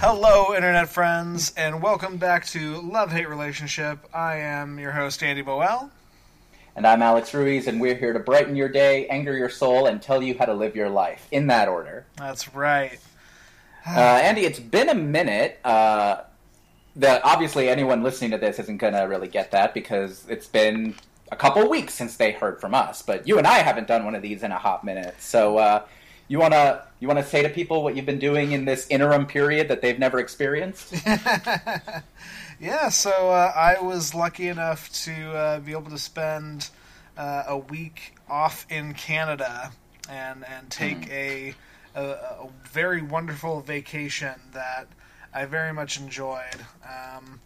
Hello, internet friends, and welcome back to Love Hate Relationship. I am your host, Andy Boel. And I'm Alex Ruiz, and we're here to brighten your day, anger your soul, and tell you how to live your life in that order. That's right. Uh, Andy, it's been a minute. Uh, the, obviously, anyone listening to this isn't going to really get that because it's been a couple weeks since they heard from us. But you and I haven't done one of these in a hot minute. So, uh, you wanna you wanna say to people what you've been doing in this interim period that they've never experienced? yeah, so uh, I was lucky enough to uh, be able to spend uh, a week off in Canada and and take mm. a, a, a very wonderful vacation that I very much enjoyed. Um,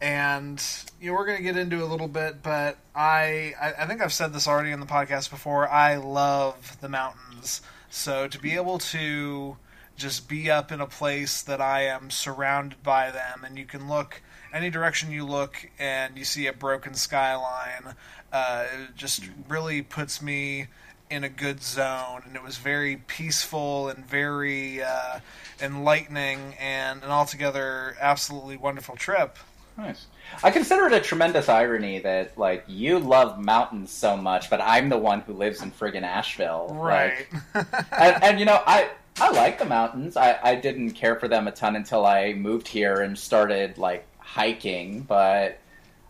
and you know we're going to get into a little bit, but I, I, I think I've said this already in the podcast before. I love the mountains, so to be able to just be up in a place that I am surrounded by them, and you can look any direction you look, and you see a broken skyline. Uh, just really puts me in a good zone, and it was very peaceful and very uh, enlightening, and an altogether absolutely wonderful trip. Nice. I consider it a tremendous irony that like you love mountains so much, but I'm the one who lives in friggin' Asheville. Right. Like, and, and, you know, I I like the mountains. I, I didn't care for them a ton until I moved here and started like hiking, but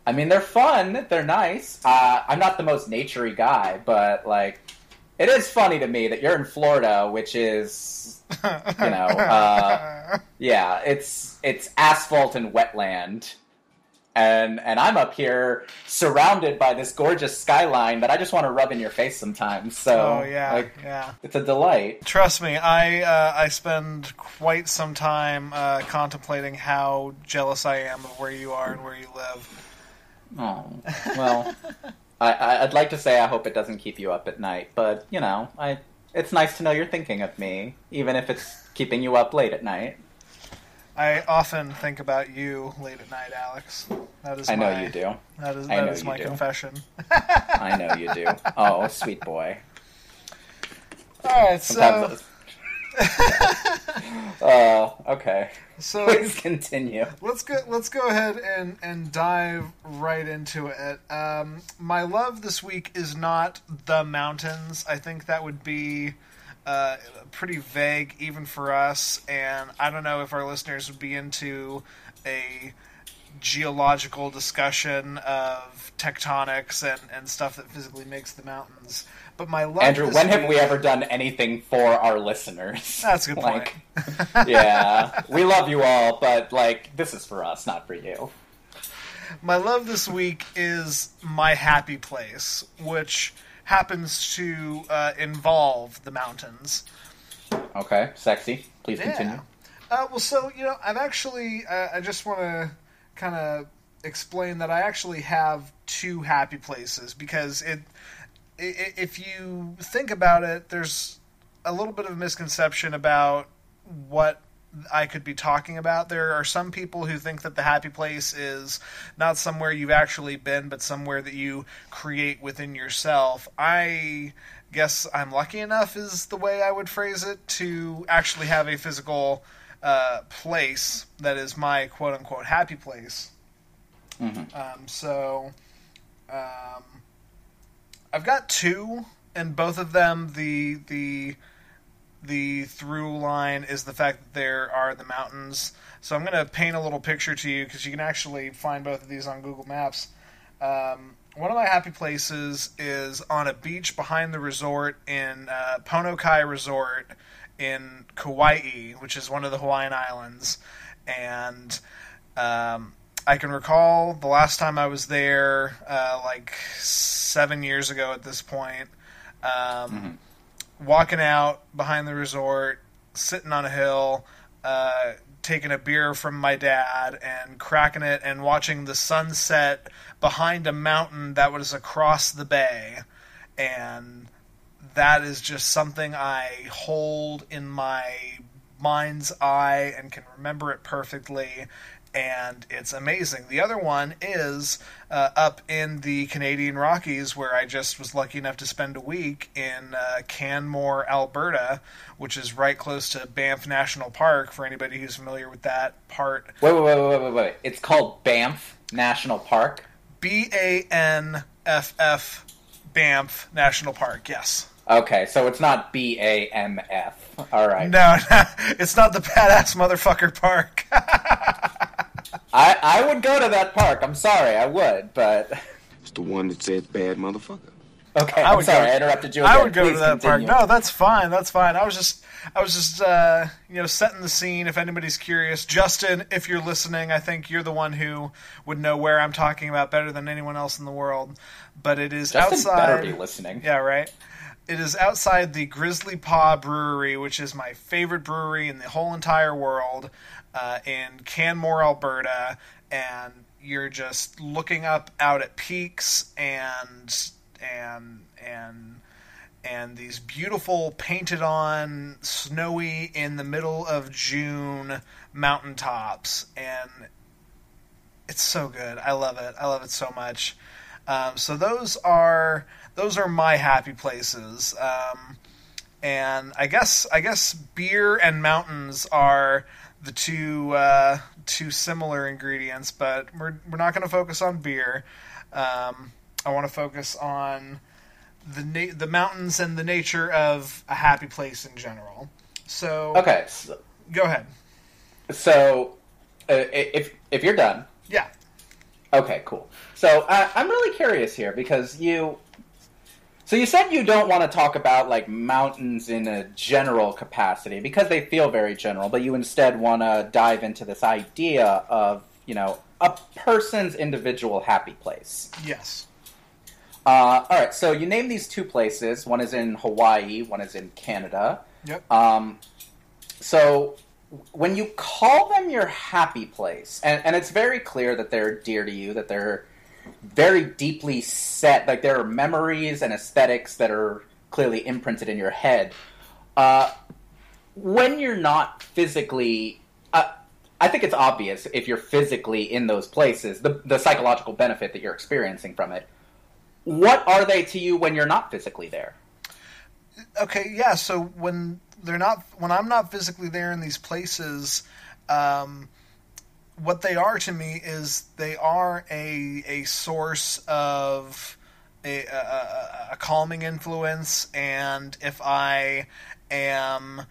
I mean they're fun. They're nice. Uh, I'm not the most naturey guy, but like it is funny to me that you're in Florida, which is you know, uh, yeah, it's it's asphalt and wetland and and I'm up here surrounded by this gorgeous skyline that I just want to rub in your face sometimes. So oh, yeah, like, yeah, it's a delight. Trust me, I uh, I spend quite some time uh, contemplating how jealous I am of where you are and where you live. Oh well, I, I'd like to say I hope it doesn't keep you up at night, but you know, I it's nice to know you're thinking of me, even if it's keeping you up late at night. I often think about you late at night, Alex. That is I my, know you do. That is that is my confession. I know you do. Oh, sweet boy. All right, so. uh, okay. So please continue. Let's go. Let's go ahead and and dive right into it. Um, my love this week is not the mountains. I think that would be uh, pretty vague even for us, and I don't know if our listeners would be into a geological discussion of tectonics and, and stuff that physically makes the mountains. But my love Andrew, when week... have we ever done anything for our listeners? That's a good like, point. yeah, we love you all, but like this is for us, not for you. My love this week is my happy place, which happens to uh, involve the mountains. Okay, sexy. Please yeah. continue. Uh, well, so you know, I've actually, uh, I just want to kind of explain that I actually have two happy places because it, it, if you think about it, there's a little bit of a misconception about what I could be talking about. There are some people who think that the happy place is not somewhere you've actually been, but somewhere that you create within yourself. I guess I'm lucky enough, is the way I would phrase it, to actually have a physical uh, place that is my quote unquote happy place. Mm-hmm. Um, so um, I've got two, and both of them the the the through line is the fact that there are the mountains. So I'm going to paint a little picture to you because you can actually find both of these on Google Maps. Um, one of my happy places is on a beach behind the resort in uh, Pono Kai Resort in Kauai, which is one of the Hawaiian Islands. And um, I can recall the last time I was there, uh, like seven years ago at this point. Um, mm-hmm walking out behind the resort, sitting on a hill, uh, taking a beer from my dad and cracking it and watching the sunset behind a mountain that was across the bay. And that is just something I hold in my mind's eye and can remember it perfectly. And it's amazing. The other one is uh, up in the Canadian Rockies, where I just was lucky enough to spend a week in uh, Canmore, Alberta, which is right close to Banff National Park. For anybody who's familiar with that part, Wait, wait, wait, wait, wait, wait. It's called Banff National Park. B A N F F, Banff National Park. Yes. Okay, so it's not B A M F. All right. No, it's not the badass motherfucker park. I I would go to that park. I'm sorry, I would, but It's the one that says bad motherfucker. okay. I I'm would sorry, go- I interrupted you. I would go to that continue. park. No, that's fine. That's fine. I was just, I was just, uh, you know, setting the scene. If anybody's curious, Justin, if you're listening, I think you're the one who would know where I'm talking about better than anyone else in the world. But it is Justin outside. better be listening. Yeah, right. It is outside the Grizzly Paw Brewery, which is my favorite brewery in the whole entire world, uh, in Canmore, Alberta, and you're just looking up out at peaks and and and and these beautiful painted on snowy in the middle of June mountaintops and it's so good. I love it. I love it so much. Um, so those are those are my happy places. Um, and I guess I guess beer and mountains are the two uh, two similar ingredients, but we're we're not going to focus on beer. Um, I want to focus on the na- the mountains and the nature of a happy place in general. So Okay, so, go ahead. so uh, if if you're done, Yeah. Okay, cool. So uh, I'm really curious here because you. So you said you don't want to talk about like mountains in a general capacity because they feel very general, but you instead want to dive into this idea of you know a person's individual happy place. Yes. Uh, all right, so you name these two places. One is in Hawaii. One is in Canada. Yep. Um, so when you call them your happy place, and, and it's very clear that they're dear to you, that they're very deeply set, like there are memories and aesthetics that are clearly imprinted in your head. Uh, when you're not physically, uh, I think it's obvious if you're physically in those places, the, the psychological benefit that you're experiencing from it. What are they to you when you're not physically there? okay yeah so when they're not when i'm not physically there in these places um, what they are to me is they are a a source of a, a, a, calming influence and if i am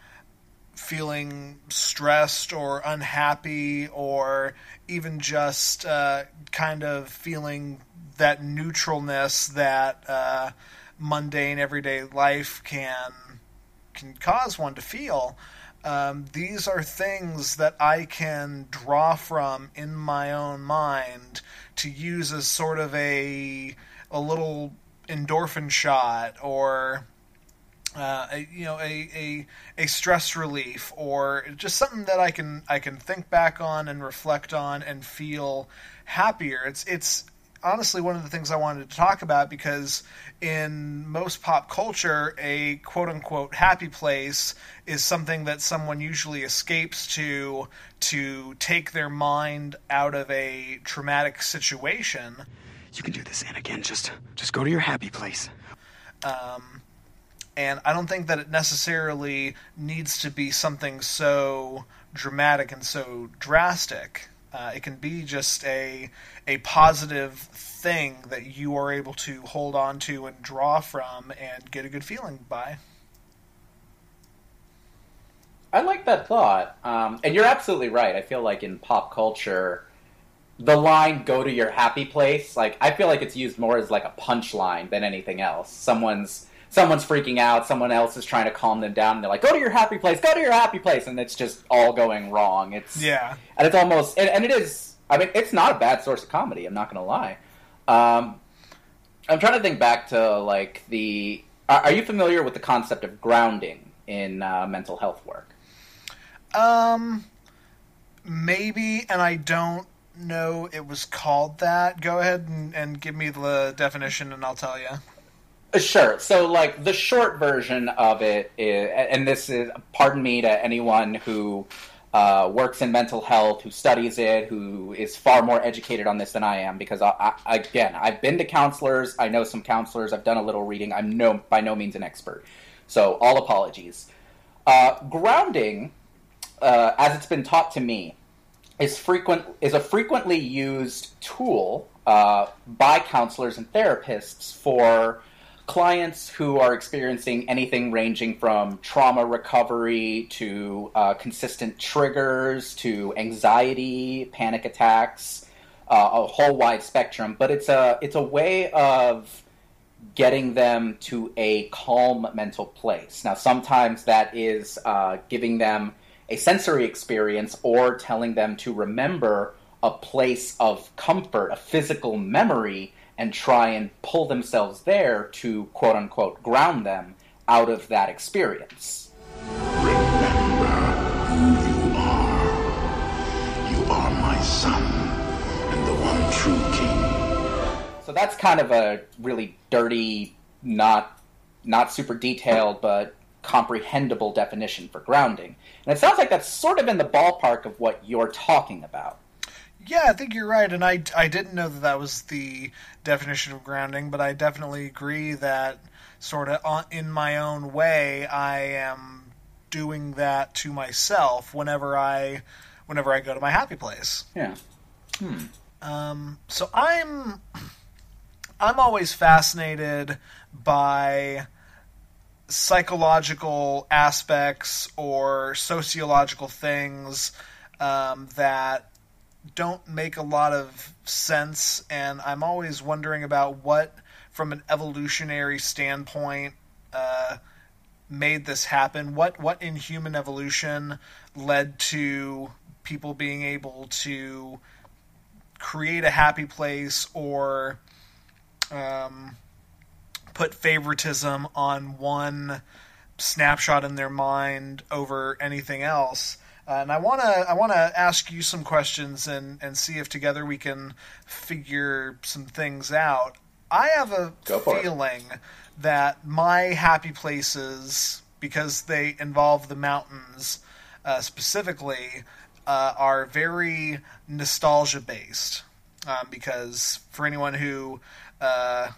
feeling stressed or unhappy or even just uh, kind of feeling that neutralness that uh, mundane everyday life can can cause one to feel. Um, these are things that I can draw from in my own mind to use as sort of a a little endorphin shot or uh, a, you know a, a a stress relief or just something that I can I can think back on and reflect on and feel happier. It's it's honestly one of the things I wanted to talk about because in most pop culture, a quote unquote happy place is something that someone usually escapes to to take their mind out of a traumatic situation. You can do this, Anakin. Just, just go to your happy place. Um, and I don't think that it necessarily needs to be something so dramatic and so drastic. Uh, it can be just a a positive thing that you are able to hold on to and draw from and get a good feeling by. I like that thought, um, and you're absolutely right. I feel like in pop culture, the line "go to your happy place," like I feel like it's used more as like a punchline than anything else. Someone's someone's freaking out, someone else is trying to calm them down, and they're like, "Go to your happy place, go to your happy place," and it's just all going wrong. It's Yeah. and it's almost and, and it is. I mean, it's not a bad source of comedy. I'm not going to lie. Um, I'm trying to think back to like the. Are, are you familiar with the concept of grounding in uh, mental health work? Um, maybe, and I don't know it was called that. Go ahead and, and give me the definition, and I'll tell you. Sure. So, like, the short version of it is, and this is, pardon me to anyone who uh, works in mental health, who studies it, who is far more educated on this than I am. Because I, I, again, I've been to counselors, I know some counselors, I've done a little reading. I'm no by no means an expert, so all apologies. Uh, grounding, uh, as it's been taught to me, is frequent is a frequently used tool uh, by counselors and therapists for clients who are experiencing anything ranging from trauma recovery to uh, consistent triggers to anxiety, panic attacks, uh, a whole wide spectrum. But it's a it's a way of getting them to a calm mental place. Now, sometimes that is uh, giving them a sensory experience or telling them to remember a place of comfort, a physical memory and try and pull themselves there to quote unquote ground them out of that experience. Remember who you are. You are my son and the one true king. So that's kind of a really dirty, not not super detailed, but comprehensible definition for grounding. And it sounds like that's sort of in the ballpark of what you're talking about. Yeah, I think you're right, and I, I didn't know that that was the definition of grounding, but I definitely agree that sort of in my own way, I am doing that to myself whenever I whenever I go to my happy place. Yeah. Hmm. Um, so I'm I'm always fascinated by psychological aspects or sociological things um, that don't make a lot of sense, and I'm always wondering about what, from an evolutionary standpoint, uh, made this happen. What what in human evolution led to people being able to create a happy place or um, put favoritism on one snapshot in their mind over anything else. Uh, and I want to I want to ask you some questions and and see if together we can figure some things out. I have a feeling it. that my happy places, because they involve the mountains uh, specifically, uh, are very nostalgia based. Um, because for anyone who uh,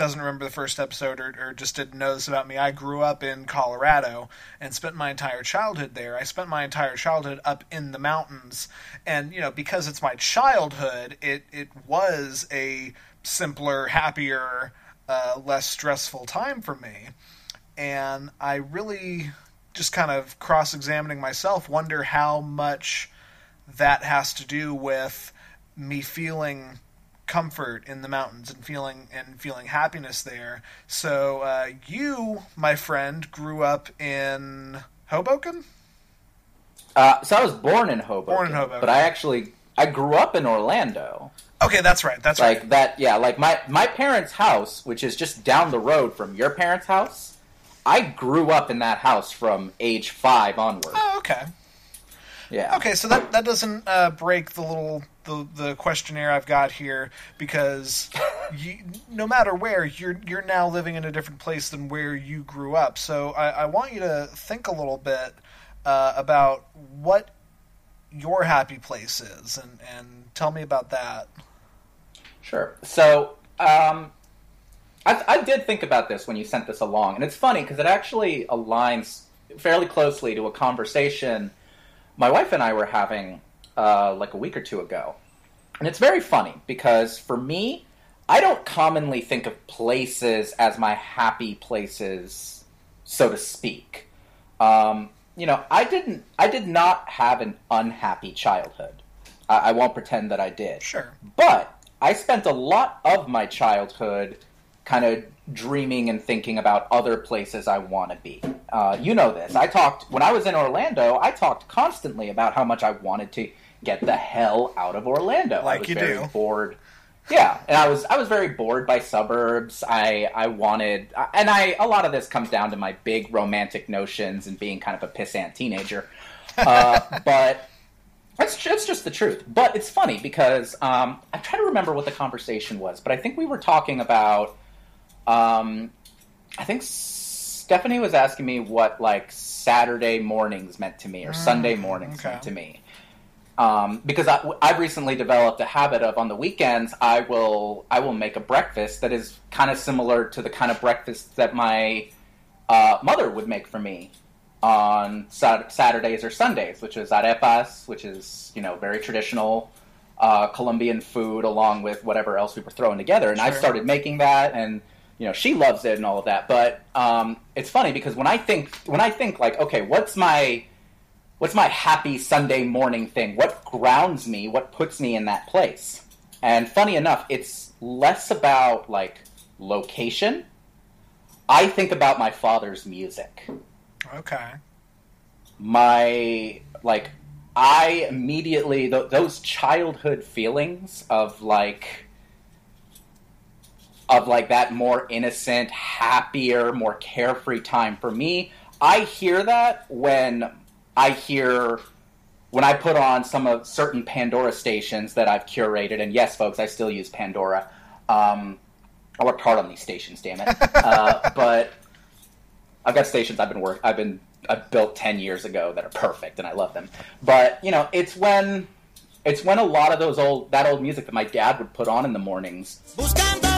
doesn't remember the first episode or, or, just didn't know this about me, I grew up in Colorado and spent my entire childhood there. I spent my entire childhood up in the mountains, and you know because it's my childhood, it it was a simpler, happier, uh, less stressful time for me, and I really just kind of cross examining myself, wonder how much that has to do with me feeling comfort in the mountains and feeling and feeling happiness there. So uh, you, my friend, grew up in Hoboken. Uh, so I was born in Hoboken. Born in Hoboken, but I actually I grew up in Orlando. Okay, that's right. That's like right. that. Yeah, like my my parents' house, which is just down the road from your parents' house. I grew up in that house from age five onward. Oh, okay. Yeah. Okay, so that that doesn't uh, break the little the the questionnaire I've got here because you, no matter where you're you're now living in a different place than where you grew up. So I, I want you to think a little bit uh, about what your happy place is and and tell me about that. Sure. So um, I, I did think about this when you sent this along, and it's funny because it actually aligns fairly closely to a conversation my wife and I were having uh, like a week or two ago. And it's very funny because for me, I don't commonly think of places as my happy places, so to speak. Um, you know, I didn't, I did not have an unhappy childhood. I, I won't pretend that I did. Sure. But I spent a lot of my childhood kind of dreaming and thinking about other places I want to be. Uh, you know this. I talked when I was in Orlando. I talked constantly about how much I wanted to get the hell out of Orlando. Like I was you very do. Bored. Yeah, and I was I was very bored by suburbs. I I wanted, and I a lot of this comes down to my big romantic notions and being kind of a pissant teenager. Uh, but that's it's just the truth. But it's funny because um, I try to remember what the conversation was, but I think we were talking about um, I think Stephanie was asking me what like Saturday mornings meant to me or Sunday mornings okay. meant to me. Um, because I, I've recently developed a habit of on the weekends I will I will make a breakfast that is kind of similar to the kind of breakfast that my uh, mother would make for me on Sat- Saturdays or Sundays, which is arepas, which is you know very traditional uh, Colombian food, along with whatever else we were throwing together. And I started making that, and you know she loves it and all of that. But um, it's funny because when I think when I think like, okay, what's my what's my happy Sunday morning thing? What grounds me? What puts me in that place? And funny enough, it's less about like location. I think about my father's music Okay. my like i immediately th- those childhood feelings of like of like that more innocent happier more carefree time for me i hear that when i hear when i put on some of certain pandora stations that i've curated and yes folks i still use pandora um, i worked hard on these stations damn it uh, but I've got stations I've been work I've been I built ten years ago that are perfect and I love them. But you know, it's when it's when a lot of those old that old music that my dad would put on in the mornings. Buscando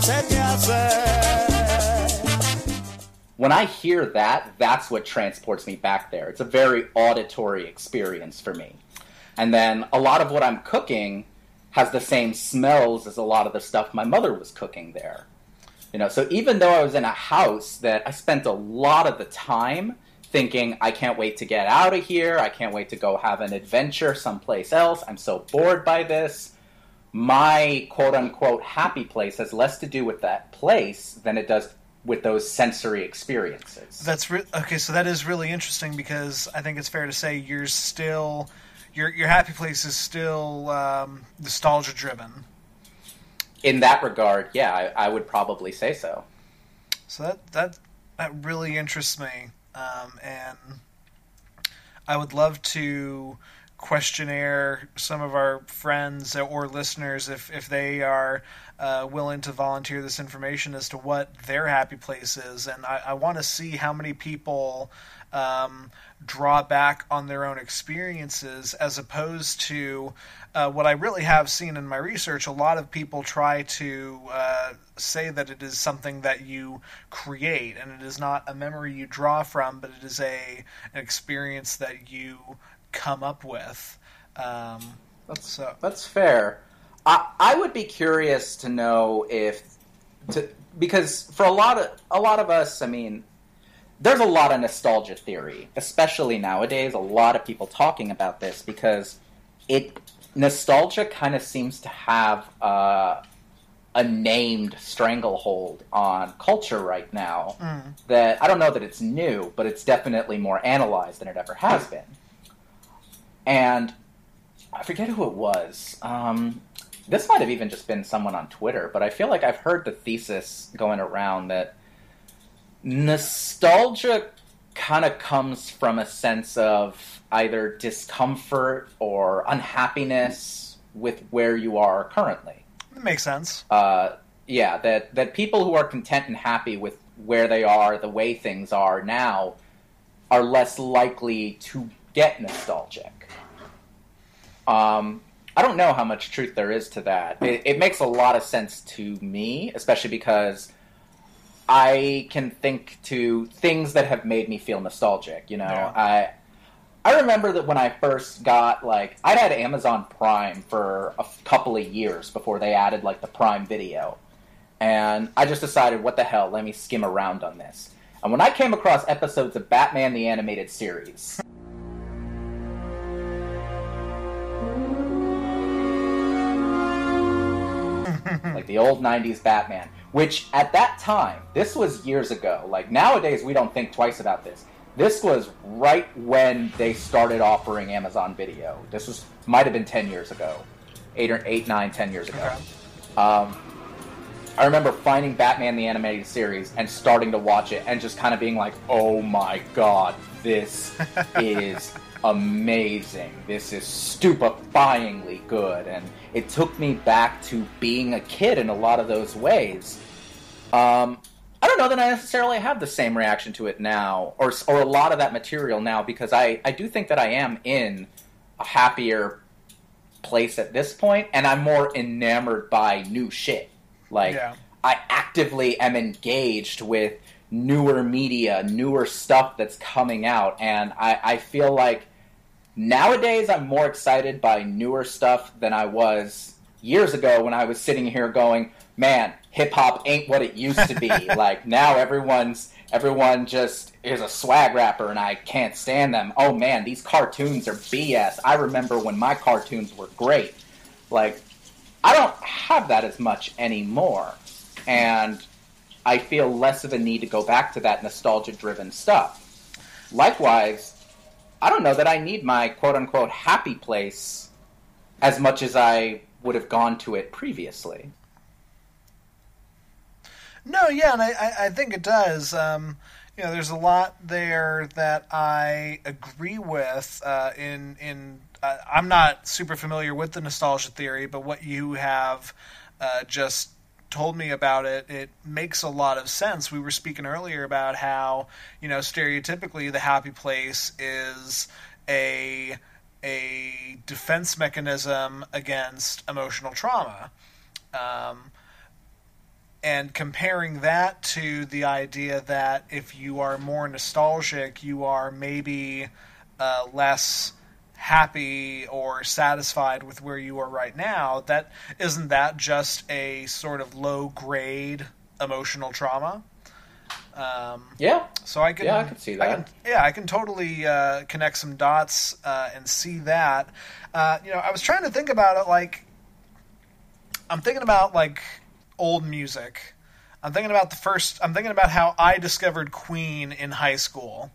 no se te hace. When I hear that, that's what transports me back there. It's a very auditory experience for me. And then a lot of what I'm cooking has the same smells as a lot of the stuff my mother was cooking there. You know, so even though I was in a house that I spent a lot of the time thinking, I can't wait to get out of here, I can't wait to go have an adventure someplace else, I'm so bored by this. My quote unquote happy place has less to do with that place than it does with those sensory experiences. That's re- okay. So that is really interesting because I think it's fair to say you're still your your happy place is still um, nostalgia driven. In that regard, yeah, I, I would probably say so. So that that that really interests me, um, and I would love to questionnaire some of our friends or listeners if if they are uh, willing to volunteer this information as to what their happy place is, and I, I want to see how many people. Um, draw back on their own experiences as opposed to uh, what I really have seen in my research. A lot of people try to uh, say that it is something that you create and it is not a memory you draw from, but it is a an experience that you come up with. Um, so That's fair. I, I would be curious to know if to because for a lot of a lot of us, I mean, there's a lot of nostalgia theory, especially nowadays. A lot of people talking about this because it nostalgia kind of seems to have uh, a named stranglehold on culture right now. That I don't know that it's new, but it's definitely more analyzed than it ever has been. And I forget who it was. Um, this might have even just been someone on Twitter, but I feel like I've heard the thesis going around that nostalgia kind of comes from a sense of either discomfort or unhappiness with where you are currently. it makes sense. Uh, yeah, that that people who are content and happy with where they are, the way things are now, are less likely to get nostalgic. Um, I don't know how much truth there is to that. It, it makes a lot of sense to me, especially because I can think to things that have made me feel nostalgic. You know, Yeah. I I remember that when I first got like I'd had Amazon Prime for a couple of years before they added like the Prime Video, and I just decided, what the hell, let me skim around on this. And when I came across episodes of Batman the Animated Series, the old 90s Batman, which at that time, this was years ago. Like nowadays, we don't think twice about this. This was right when they started offering Amazon Video. This was might have been 10 years ago, eight or eight, nine, ten years ago. Um, I remember finding Batman the Animated Series and starting to watch it and just kind of being like, "Oh my god, this is amazing. This is stupefyingly good." And it took me back to being a kid in a lot of those ways. Um, I don't know that I necessarily have the same reaction to it now, or or a lot of that material now, because I I do think that I am in a happier place at this point, and I'm more enamored by new shit. Like Yeah. I actively am engaged with newer media, newer stuff that's coming out, and I, I feel like nowadays I'm more excited by newer stuff than I was years ago when I was sitting here going, "Man, hip hop ain't what it used to be." like now everyone's everyone just is a swag rapper and I can't stand them. Oh man, these cartoons are BS. I remember when my cartoons were great. Like I don't have that as much anymore. And I feel less of a need to go back to that nostalgia driven stuff. Likewise, I don't know that I need my quote unquote happy place as much as I would have gone to it previously. No, yeah, and I, I, think it does. Um, you know, there's a lot there that I agree with. Uh, in in uh, I'm not super familiar with the nostalgia theory, but what you have uh, just told me about it, it makes a lot of sense. We were speaking earlier about how you know stereotypically the happy place is a a defense mechanism against emotional trauma. Um, and comparing that to the idea that if you are more nostalgic, you are maybe uh, less happy or satisfied with where you are right now. That isn't that just a sort of low grade emotional trauma? Um, Yeah. so I can, Yeah, I can see that. can- yeah, I can totally uh, connect some dots uh, and see that. Uh, you know, I was trying to think about it. Like, I'm thinking about like old music. I'm thinking about the first. I'm thinking about how I discovered Queen in high school.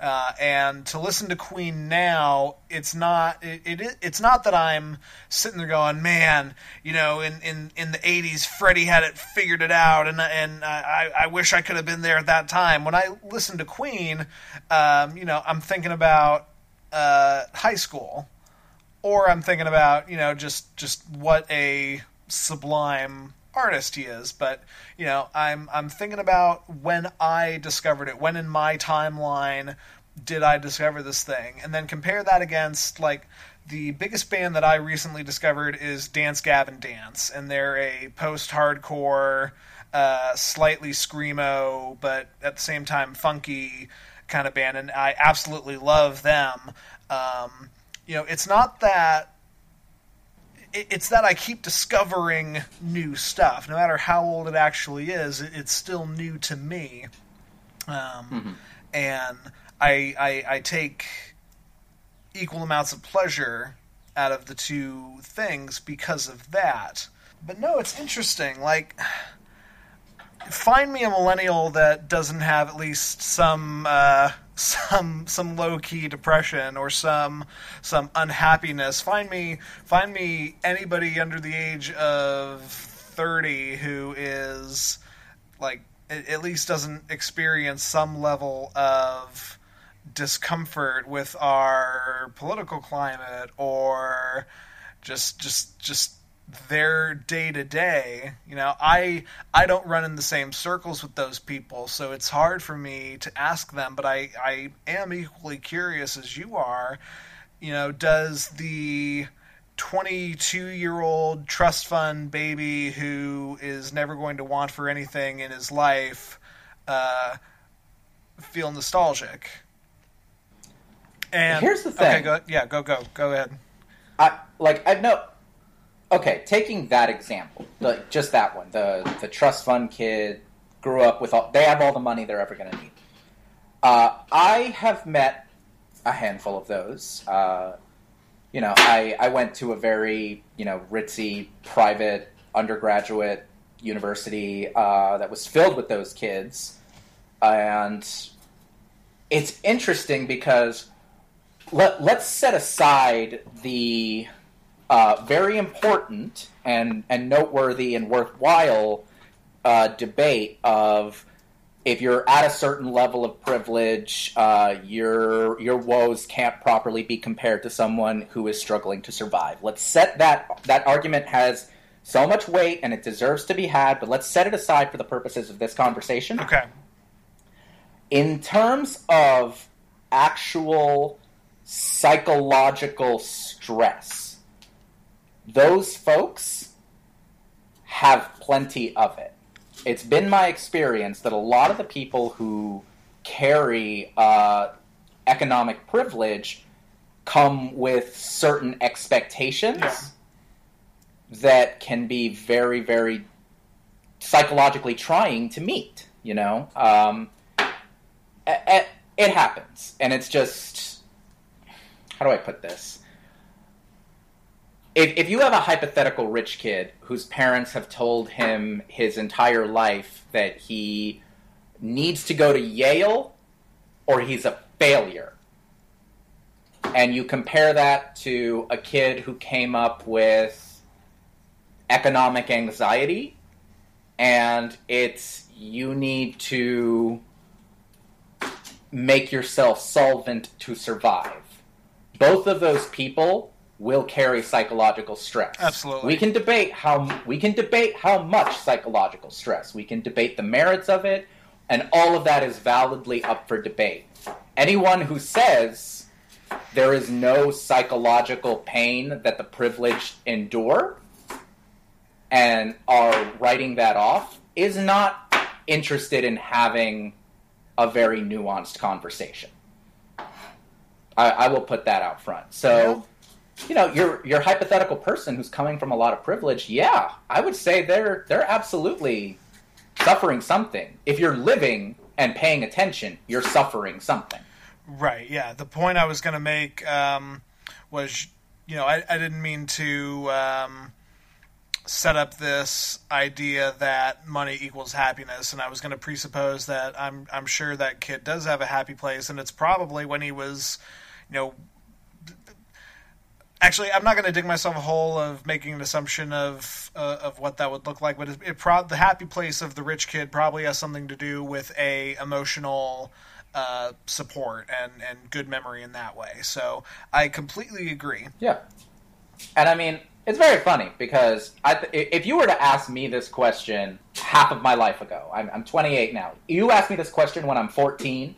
Uh, and to listen to Queen now, it's not it, it it's not that I'm sitting there going, man, you know, in, in, in the '80s, Freddie had it figured it out, and and I, I wish I could have been there at that time. When I listen to Queen, um, you know, I'm thinking about uh, high school, or I'm thinking about you know just just what a sublime artist he is. But you know, I'm I'm thinking about when I discovered it, when in my timeline did I discover this thing, and then compare that against like the biggest band that I recently discovered is Dance Gavin Dance, and they're a post-hardcore, uh, slightly screamo, but at the same time funky kind of band, and I absolutely love them. Um, you know, it's not that it's that I keep discovering new stuff. No matter how old it actually is, it's still new to me. Um, And I, I, I take equal amounts of pleasure out of the two things because of that. But no, it's interesting. Like, find me a millennial that doesn't have at least some uh, some some low key depression or some some unhappiness. Find me find me anybody under the age of thirty who is like at least doesn't experience some level of discomfort with our political climate or just just just their day to day you know i i don't run in the same circles with those people so it's hard for me to ask them but i i am equally curious as you are you know does the 22 year old trust fund baby who is never going to want for anything in his life uh, feel nostalgic and Here's the okay thing. go yeah go go go ahead I like I know. Okay, taking that example, the, just that one, the the trust fund kid grew up with all. They have all the money they're ever going to need. Uh, I have met a handful of those. Uh, you know, I I went to a very you know ritzy private undergraduate university uh, that was filled with those kids, and it's interesting because let, let's set aside the uh, very important and, and noteworthy and worthwhile uh, debate of if you're at a certain level of privilege, uh, your your woes can't properly be compared to someone who is struggling to survive. Let's set that that argument has so much weight and it deserves to be had, but let's set it aside for the purposes of this conversation. Okay. In terms of actual psychological stress, those folks have plenty of it. It's been my experience that a lot of the people who carry uh, economic privilege come with certain expectations Yeah. that can be very, very psychologically trying to meet. You know, um, a- it happens, and it's just how do I put this? If, if you have a hypothetical rich kid whose parents have told him his entire life that he needs to go to Yale or he's a failure, and you compare that to a kid who came up with economic anxiety, and it's you need to make yourself solvent to survive. Both of those people will carry psychological stress. Absolutely. We can debate how we can debate how much psychological stress. We can debate the merits of it, and all of that is validly up for debate. Anyone who says there is no psychological pain that the privileged endure and are writing that off is not interested in having a very nuanced conversation. I, I will put that out front. So, you know, your your hypothetical person who's coming from a lot of privilege, yeah, I would say they're they're absolutely suffering something. If you're living and paying attention, you're suffering something. Right. Yeah. The point I was going to make um, was, you know, I, I didn't mean to um, set up this idea that money equals happiness, and I was going to presuppose that I'm I'm sure that kid does have a happy place, and it's probably when he was, you know. Actually, I'm not going to dig myself a hole of making an assumption of uh, of what that would look like, but it, it pro- the happy place of the rich kid probably has something to do with a emotional uh, support and, and good memory in that way. So I completely agree. Yeah. And I mean, it's very funny because th- if you were to ask me this question half of my life ago, I'm, I'm 28 now. You asked me this question when I'm 14,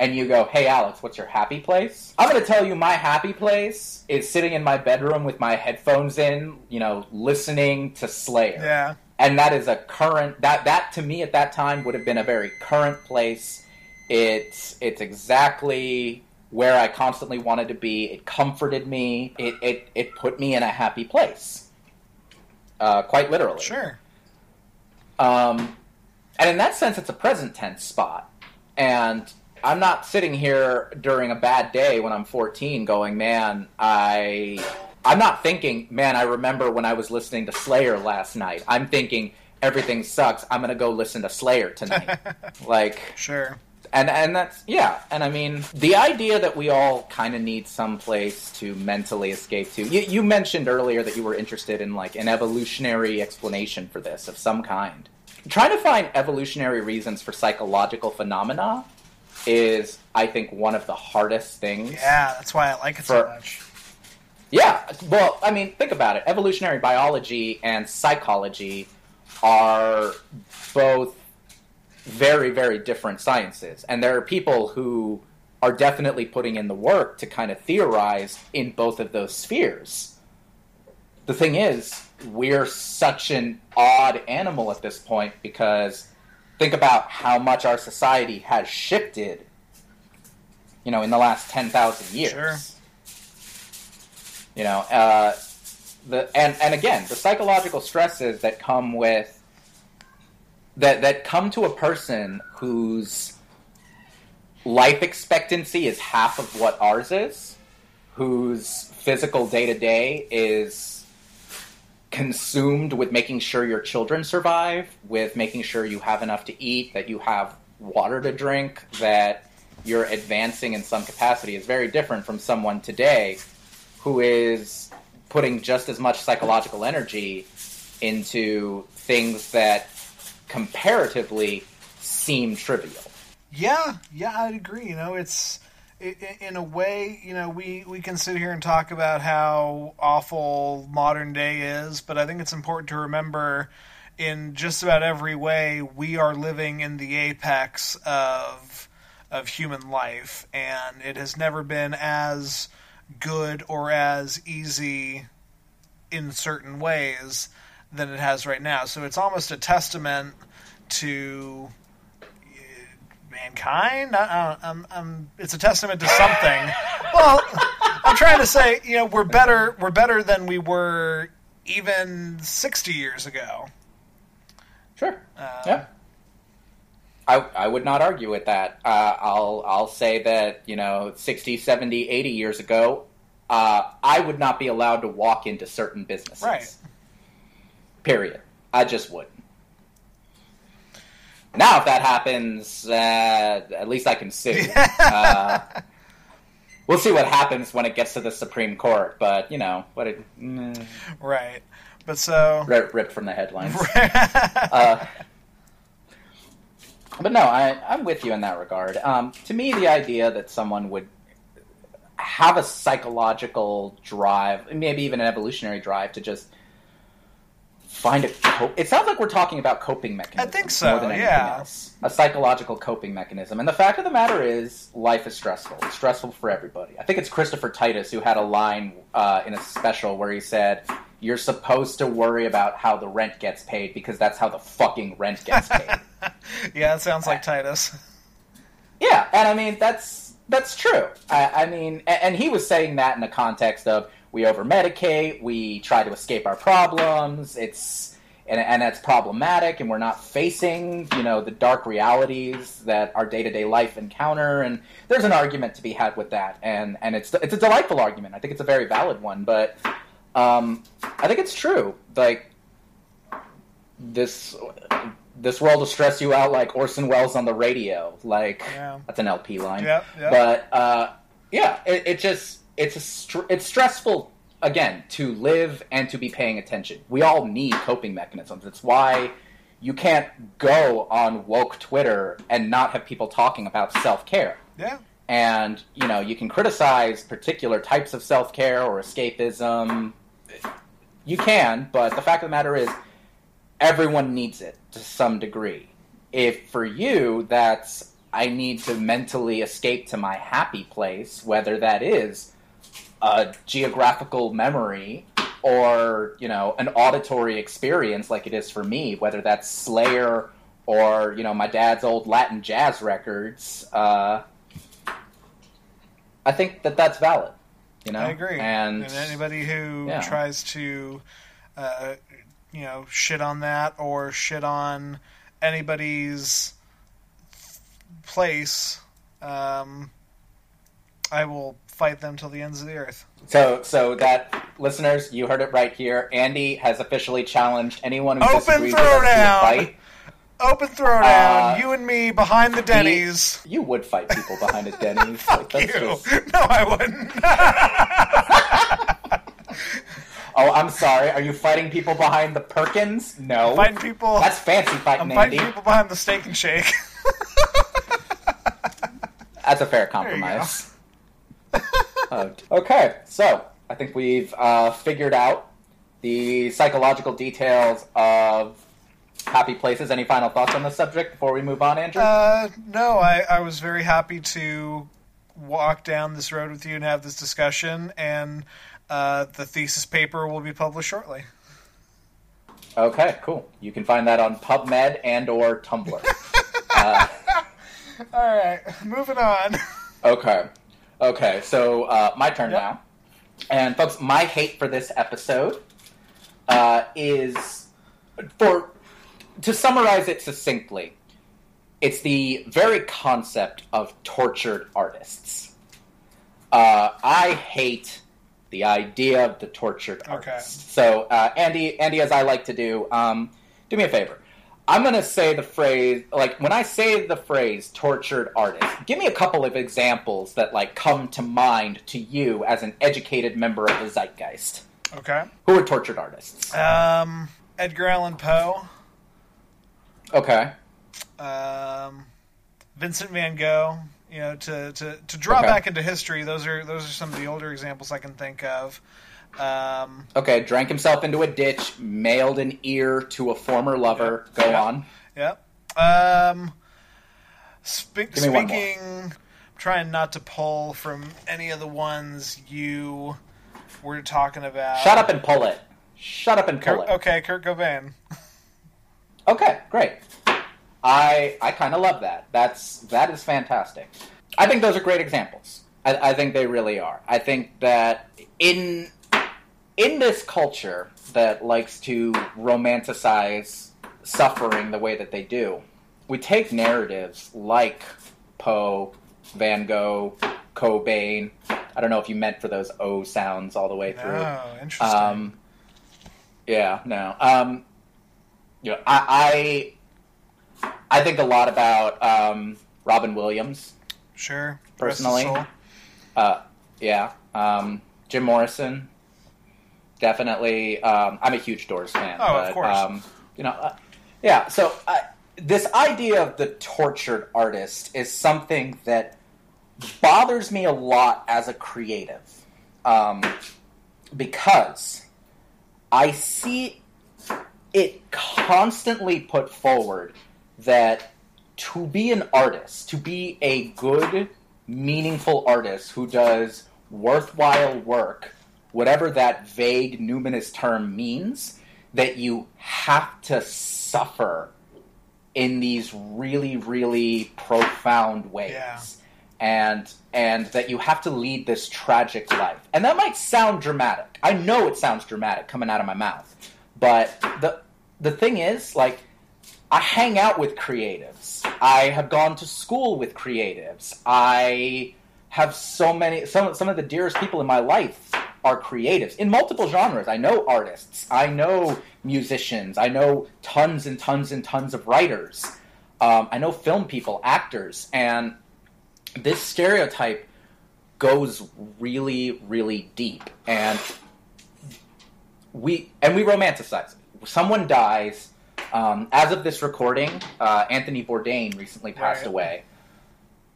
and you go, "Hey, Alex, what's your happy place?" I'm going to tell you my happy place is sitting in my bedroom with my headphones in, you know, listening to Slayer. Yeah. And that is a current that that to me at that time would have been a very current place. It's it's exactly where I constantly wanted to be. It comforted me. It it, it put me in a happy place. Uh, quite literally. Sure. Um, and in that sense, it's a present tense spot. And I'm not sitting here during a bad day when I'm 14 going, man, I. I'm not thinking, man, I remember when I was listening to Slayer last night. I'm thinking, everything sucks. I'm going to go listen to Slayer tonight. like, Sure. and and that's yeah and i mean the idea that we all kind of need some place to mentally escape to you, you mentioned earlier that you were interested in like an evolutionary explanation for this of some kind trying to find evolutionary reasons for psychological phenomena is i think one of the hardest things Yeah, that's why I like it so much. yeah, well, I mean, think about it. Evolutionary biology and psychology are both very, very different sciences. And there are people who are definitely putting in the work to kind of theorize in both of those spheres. The thing is, we're such an odd animal at this point because think about how much our society has shifted, you know, in the last 10,000 years. Sure. You know, uh, the and and again, the psychological stresses that come with that that come to a person whose life expectancy is half of what ours is, whose physical day to day is consumed with making sure your children survive, with making sure you have enough to eat, that you have water to drink, that you're advancing in some capacity is very different from someone today who is putting just as much psychological energy into things that comparatively seem trivial. Yeah, yeah, I'd agree. You know, it's in a way, you know, we, we can sit here and talk about how awful modern day is, but I think it's important to remember in just about every way we are living in the apex of of human life, and it has never been as good or as easy in certain ways than it has right now. So it's almost a testament to mankind. I, I, I'm, I'm, it's a testament to something. well, I'm trying to say, you know, we're better. We're better than we were even 60 years ago. Sure. Uh, yeah. I, I would not argue with that. Uh, I'll I'll say that you know 60, 70, 80 years ago, uh, I would not be allowed to walk into certain businesses. Right. Period. I just wouldn't. Now, if that happens, uh, at least I can sue. uh, we'll see what happens when it gets to the Supreme Court. But you know, what it mm, Right. But so. rip- ripped from the headlines. uh, but no, I, I'm with you in that regard. Um, to me, the idea that someone would have a psychological drive, maybe even an evolutionary drive, to just find a cope. It sounds like we're talking about coping mechanisms. I think so, More than anything yeah. else. A psychological coping mechanism. And the fact of the matter is, life is stressful. It's stressful for everybody. I think it's Christopher Titus who had a line uh, in a special where he said, You're supposed to worry about how the rent gets paid because that's how the fucking rent gets paid. yeah, it sounds like Titus. Yeah, and I mean that's that's true. I, I mean, a- and he was saying that in the context of we over medicate, we try to escape our problems. It's and and that's problematic, and we're not facing you know the dark realities that our day to day life encounter. And there's an argument to be had with that, and and it's it's a delightful argument. I think it's a very valid one, but um, I think it's true. Like this this world will stress you out like Orson Welles on the radio. Like Yeah. that's an LP line. Yep, yep. But uh, yeah, it, it just it's a str- it's stressful again to live and to be paying attention. We all need coping mechanisms. It's why you can't go on woke Twitter and not have people talking about self care. Yeah. And you know you can criticize particular types of self care or escapism. You can, but the fact of the matter is, everyone needs it to some degree. If for you that's I need to mentally escape to my happy place, whether that is a geographical memory or, you know, an auditory experience like it is for me, whether that's Slayer or, you know, my dad's old Latin jazz records, uh, I think that that's valid. You know, I agree. And, anybody who yeah. tries to, uh, you know, shit on that or shit on anybody's place, um, I will fight them till the ends of the earth. So, so that listeners, you heard it right here. Andy has officially challenged anyone who Open disagrees with us to a fight. Open throwdown. Uh, you and me behind the Denny's. You would fight people behind a Denny's. Fuck Like, you. that's just- No, I wouldn't. Oh, I'm sorry. Are you fighting people behind the Perkins? No. fighting people. That's fancy fighting, I'm fighting Andy. people behind the steak and shake. That's a fair you compromise. Oh, okay, so I think we've uh, figured out the psychological details of happy places. Any final thoughts on the subject before we move on, Andrew? Uh, no, I, I was very happy to walk down this road with you and have this discussion, and uh, the thesis paper will be published shortly. Okay, cool. You can find that on PubMed and or Tumblr. uh, All right, moving on. okay, okay. So uh, my turn Yep. now. And folks, my hate for this episode uh, is for to summarize it succinctly. It's the very concept of tortured artists. Uh, I hate the idea of the tortured Okay. artist. So, uh, Andy, Andy, as I like to do, um, do me a favor. I'm going to say the phrase, like, when I say the phrase tortured artist, give me a couple of examples that, like, come to mind to you as an educated member of the zeitgeist. Okay. Who are tortured artists? Um, Edgar Allan Poe, Okay. um, Vincent Van Gogh, You know, to, to, to draw Okay. back into history, those are those are some of the older examples I can think of. Um, Okay, drank himself into a ditch, mailed an ear to a former lover. Go on. Yep. Um, spe- Give me one more. speaking, I'm trying not to pull from any of the ones you were talking about. Shut up and pull it. Shut up and pull Kurt, it. okay, Kurt Cobain. Okay, great. I I kind of love that. That's that is fantastic. I think those are great examples. I, I think they really are. I think that in in this culture that likes to romanticize suffering the way that they do, we take narratives like Poe, Van Gogh, Cobain. I don't know if you meant for those O sounds all the way through. Oh, interesting. Um, yeah, no. Um, you know, I, I I think a lot about um, Robin Williams. sure. personally, Rest his soul. Uh, yeah, um, Jim Morrison. Definitely, um, I'm a huge Doors fan. Oh, of but, course. Um, you know, uh, yeah. So uh, this idea of the tortured artist is something that bothers me a lot as a creative, um, because I see it constantly put forward that to be an artist, to be a good, meaningful artist who does worthwhile work, whatever that vague numinous term means, that you have to suffer in these really, really profound ways. Yeah. And and that you have to lead this tragic life. And that might sound dramatic. I know it sounds dramatic coming out of my mouth. But the the thing is, like, I hang out with creatives. I have gone to school with creatives. I have so many some some of the dearest people in my life are creatives in multiple genres. I know artists, I know musicians, I know tons and tons and tons of writers. Um, I know film people, actors, and this stereotype goes really, really deep, and we and we romanticize it. Someone dies. Um, as of this recording, uh, Anthony Bourdain recently passed Right. away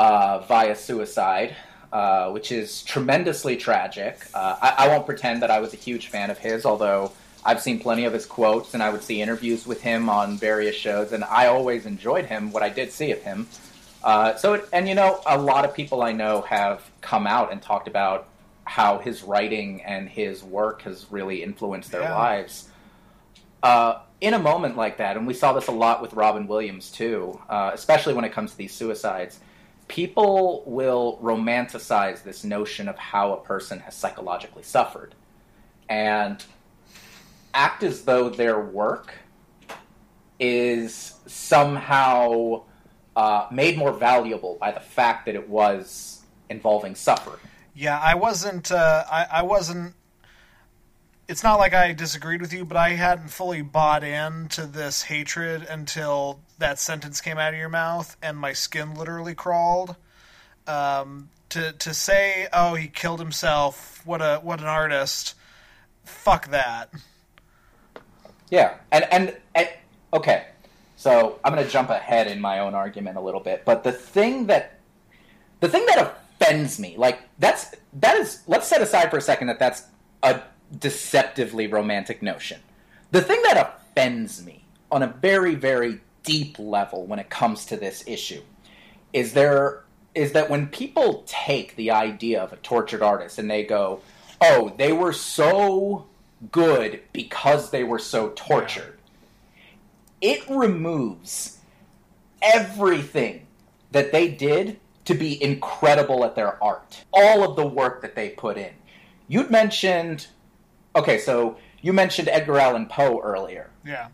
uh, via suicide, uh, which is tremendously tragic. Uh, I, I won't pretend that I was a huge fan of his, although I've seen plenty of his quotes and I would see interviews with him on various shows, and I always enjoyed him. What I did see of him. Uh, so, it, and you know, a lot of people I know have come out and talked about how his writing and his work has really influenced their Yeah. lives. Uh, in a moment like that, and we saw this a lot with Robin Williams too, uh, especially when it comes to these suicides, people will romanticize this notion of how a person has psychologically suffered and act as though their work is somehow uh, made more valuable by the fact that it was involving suffering. Yeah, I wasn't. Uh, I, I wasn't. It's not like I disagreed with you, but I hadn't fully bought into this hatred until that sentence came out of your mouth, and my skin literally crawled. Um, to to say, "Oh, he killed himself," what a what an artist. Fuck that. Yeah, and and, and okay, so I'm going to jump ahead in my own argument a little bit, but the thing that the thing that offends me, like that's that is let's set aside for a second that that's a deceptively romantic notion. The thing that offends me on a very very deep level when it comes to this issue is there is that when people take the idea of a tortured artist and they go, "Oh, they were so good because they were so tortured." It removes everything that they did to be incredible at their art. All of the work that they put in. You'd mentioned Okay, so you mentioned Edgar Allan Poe earlier. Yeah.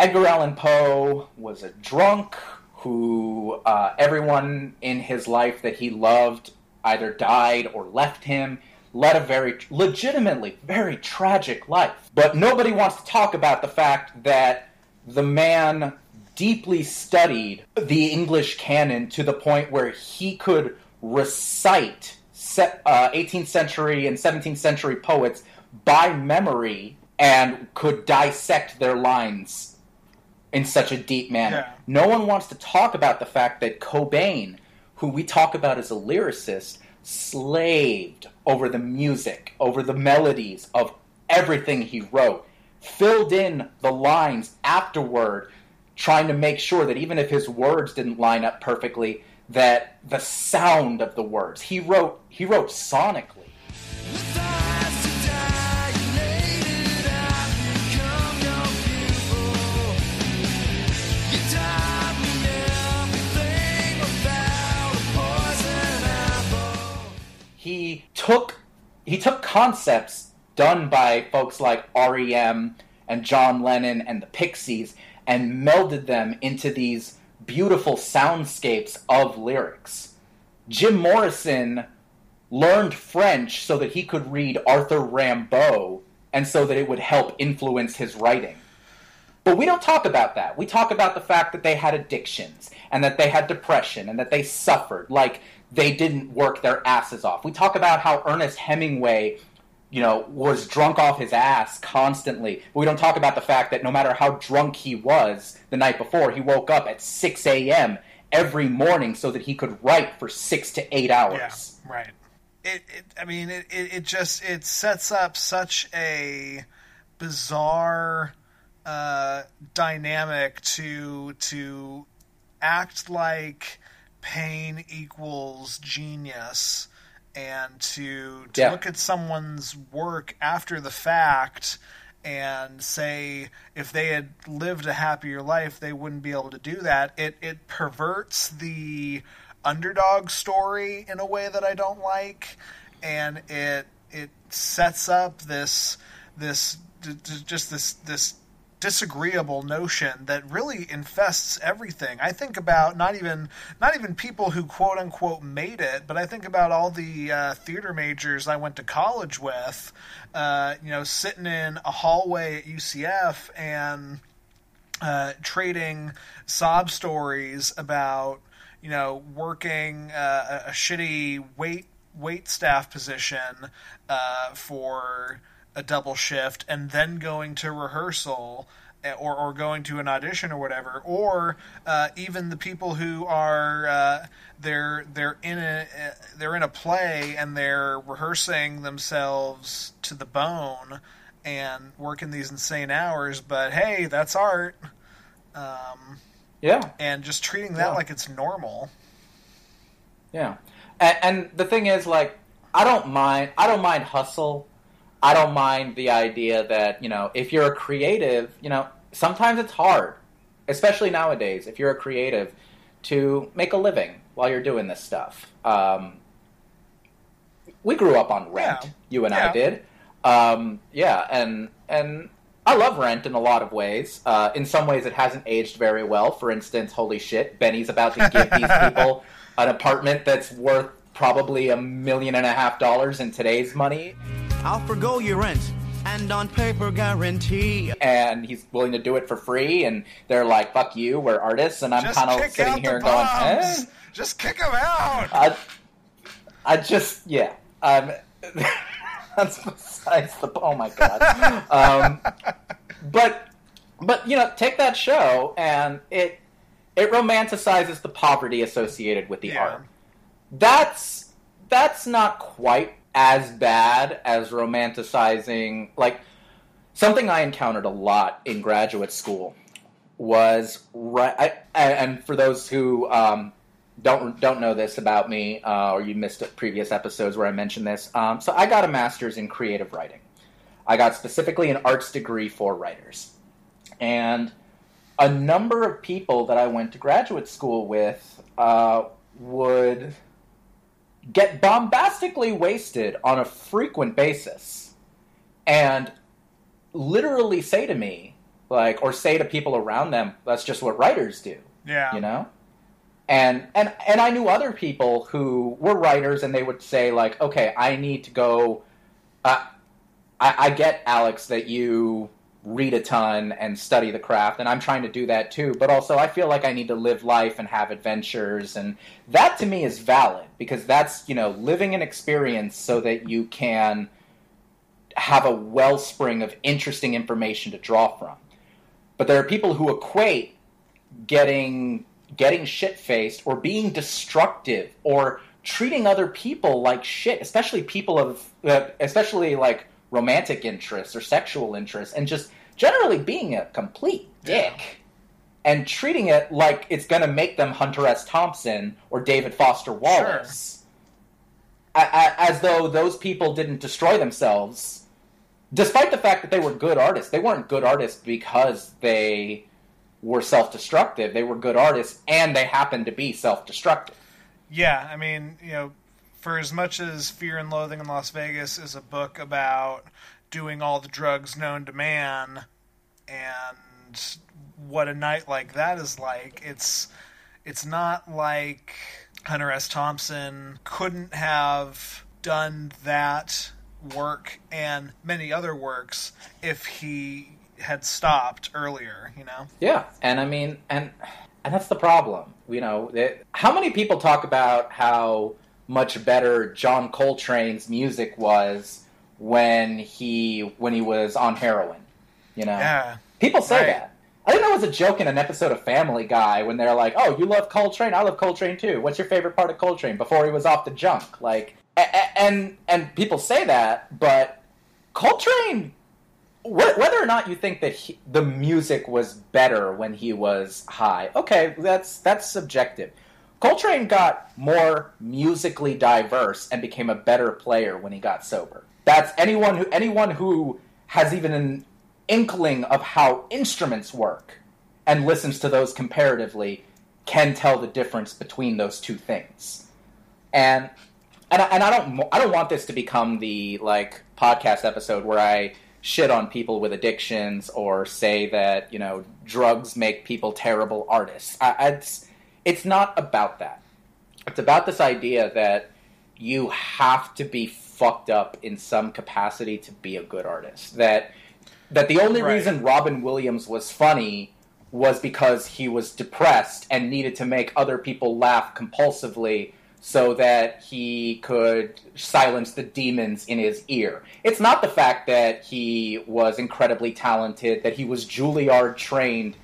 Edgar Allan Poe was a drunk who uh, everyone in his life that he loved either died or left him, led a very legitimately very tragic life. But nobody wants to talk about the fact that the man deeply studied the English canon to the point where he could recite se- uh, 18th century and 17th century poets by memory and could dissect their lines in such a deep manner. Yeah. No one wants to talk about the fact that Cobain, who we talk about as a lyricist, slaved over the music, over the melodies of everything he wrote, filled in the lines afterward, trying to make sure that even if his words didn't line up perfectly, that the sound of the words he wrote he wrote sonically. He took he took concepts done by folks like REM and John Lennon and the Pixies and melded them into these beautiful soundscapes of lyrics. Jim Morrison learned French so that he could read Arthur Rimbaud and so that it would help influence his writing. But we don't talk about that. We talk about the fact that they had addictions and that they had depression and that they suffered like they didn't work their asses off. We talk about how Ernest Hemingway you know, was drunk off his ass constantly. But we don't talk about the fact that no matter how drunk he was the night before, he woke up at 6 a.m. every morning so that he could write for six to eight hours. Yeah, right. It, it I mean, it, it, just it sets up such a bizarre uh, dynamic to to act like pain equals genius and to to Yeah. look at someone's work after the fact and say if they had lived a happier life they wouldn't be able to do that it it perverts the underdog story in a way that I don't like and it it sets up this this d- d- just this this disagreeable notion that really infests everything. I think about not even not even people who quote unquote made it, but I think about all the uh, theater majors I went to college with. Uh, you know, sitting in a hallway at UCF and uh, trading sob stories about you know working uh, a, shitty wait wait staff position uh, for a double shift and then going to rehearsal eh, or, or going to an audition or whatever or uh, even the people who are uh, they're they're in a uh, they're in a play and they're rehearsing themselves to the bone and working these insane hours but hey that's art um, Yeah. and just treating that Yeah. like it's normal Yeah, and, and the thing is, like, I don't mind. I don't mind hustle. I don't mind the idea that you know, if you're a creative, you know, sometimes it's hard, especially nowadays. If you're a creative, to make a living while you're doing this stuff. Um, we grew up on Rent. Yeah. You and Yeah. I did. Um, yeah, and and I love Rent in a lot of ways. Uh, in some ways, it hasn't aged very well. For instance, holy shit, Benny's about to give these people an apartment that's worth probably a million and a half dollars in today's money, I'll forgo your rent and on paper guarantee. and he's willing to do it for free. And they're like, "Fuck you, we're artists," and I'm kind of sitting here going. "Eh?" just kick them out I, I just, yeah. Um, that's besides the. Oh my god. Um, but, but you know, take that show and it it romanticizes the poverty associated with the Yeah. art. That's that's not quite as bad as romanticizing like something I encountered a lot in graduate school was right. I, and for those who um, don't don't know this about me, uh, or you missed previous episodes where I mentioned this, um, so I got a master's in creative writing. I got specifically an arts degree for writers, and a number of people that I went to graduate school with uh, would get bombastically wasted on a frequent basis, and literally say to me, like, or say to people around them, "That's just what writers do." yeah you know and and and i knew other people who were writers and they would say like okay i need to go uh, I, I get alex that you read a ton and study the craft and i'm trying to do that too but also i feel like i need to live life and have adventures and that to me is valid because that's you know living an experience so that you can have a wellspring of interesting information to draw from. But there are people who equate getting getting shit faced or being destructive or treating other people like shit, especially people of, uh, especially like romantic interests or sexual interests, and just generally being a complete dick. Yeah. And treating it like it's going to make them Hunter S. Thompson or David Foster Wallace, a- a- as though those people didn't destroy themselves, despite the fact that they were good artists. They weren't good artists because they were self-destructive. They were good artists, and they happened to be self-destructive. Yeah, I mean, you know, for as much as Fear and Loathing in Las Vegas is a book about doing all the drugs known to man and what a night like that is like, it's it's not like Hunter S. Thompson couldn't have done that work and many other works if he had stopped earlier, you know? Yeah, and I mean, and and that's the problem. You know, that, how many people talk about how much better John Coltrane's music was when he when he was on heroin? You know, Yeah. people say Right. that. I think that was a joke in an episode of Family Guy when they're like, "Oh, you love Coltrane? I love Coltrane too. What's your favorite part of Coltrane?" Before he was off the junk, like, and and people say that, but Coltrane whether or not you think that he, the music was better when he was high, okay, that's that's subjective. Coltrane got more musically diverse and became a better player when he got sober. That's anyone who anyone who has even an inkling of how instruments work and listens to those comparatively can tell the difference between those two things. And and I, and I don't I don't want this to become the like podcast episode where I shit on people with addictions or say that you know drugs make people terrible artists. I, I- it's not about that. It's about this idea that you have to be fucked up in some capacity to be a good artist. That that the only Right. reason Robin Williams was funny was because he was depressed and needed to make other people laugh compulsively so that he could silence the demons in his ear. It's not the fact that he was incredibly talented, that he was Juilliard trained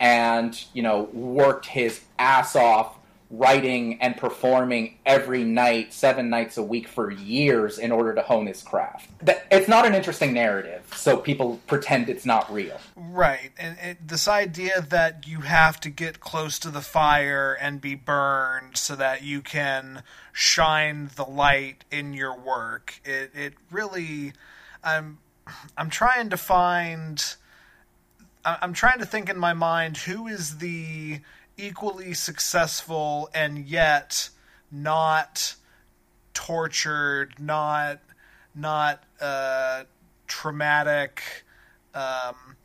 and, you know, worked his ass off writing and performing every night, seven nights a week for years in order to hone his craft. It's not an interesting narrative, so people pretend it's not real. Right, and it, this idea that you have to get close to the fire and be burned so that you can shine the light in your work. It it really, I'm I'm trying to find. I'm trying to think in my mind who is the equally successful and yet not tortured, not not uh, traumatic um,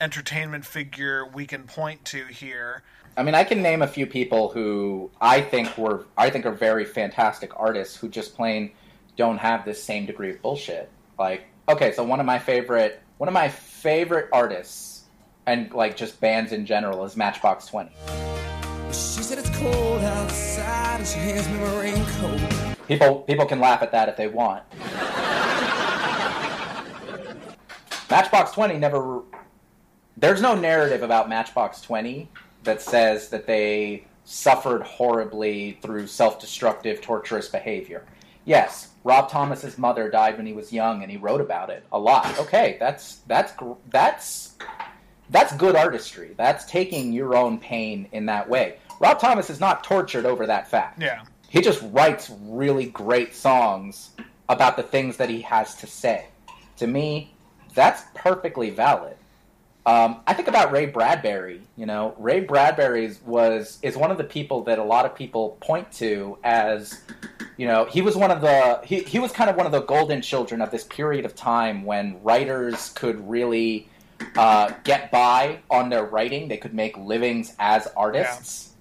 entertainment figure we can point to here. I mean, I can name a few people who I think were I think are very fantastic artists who just plain don't have this same degree of bullshit. Like, okay, so one of my favorite one of my favorite artists and like just bands in general is Matchbox Twenty. She said it's cold outside and she hands me my raincoat. People people can laugh at that if they want. Matchbox 20 never there's no narrative about Matchbox 20 that says that they suffered horribly through self-destructive torturous behavior. Yes, Rob Thomas's mother died when he was young and he wrote about it a lot. Okay, that's that's that's that's good artistry. That's taking your own pain in that way. Rob Thomas is not tortured over that fact. Yeah. He just writes really great songs about the things that he has to say. To me, that's perfectly valid. Um, I think about Ray Bradbury. You know, Ray Bradbury was is one of the people that a lot of people point to as, you know, he was one of the he, he was kind of one of the golden children of this period of time when writers could really uh, get by on their writing. They could make livings as artists,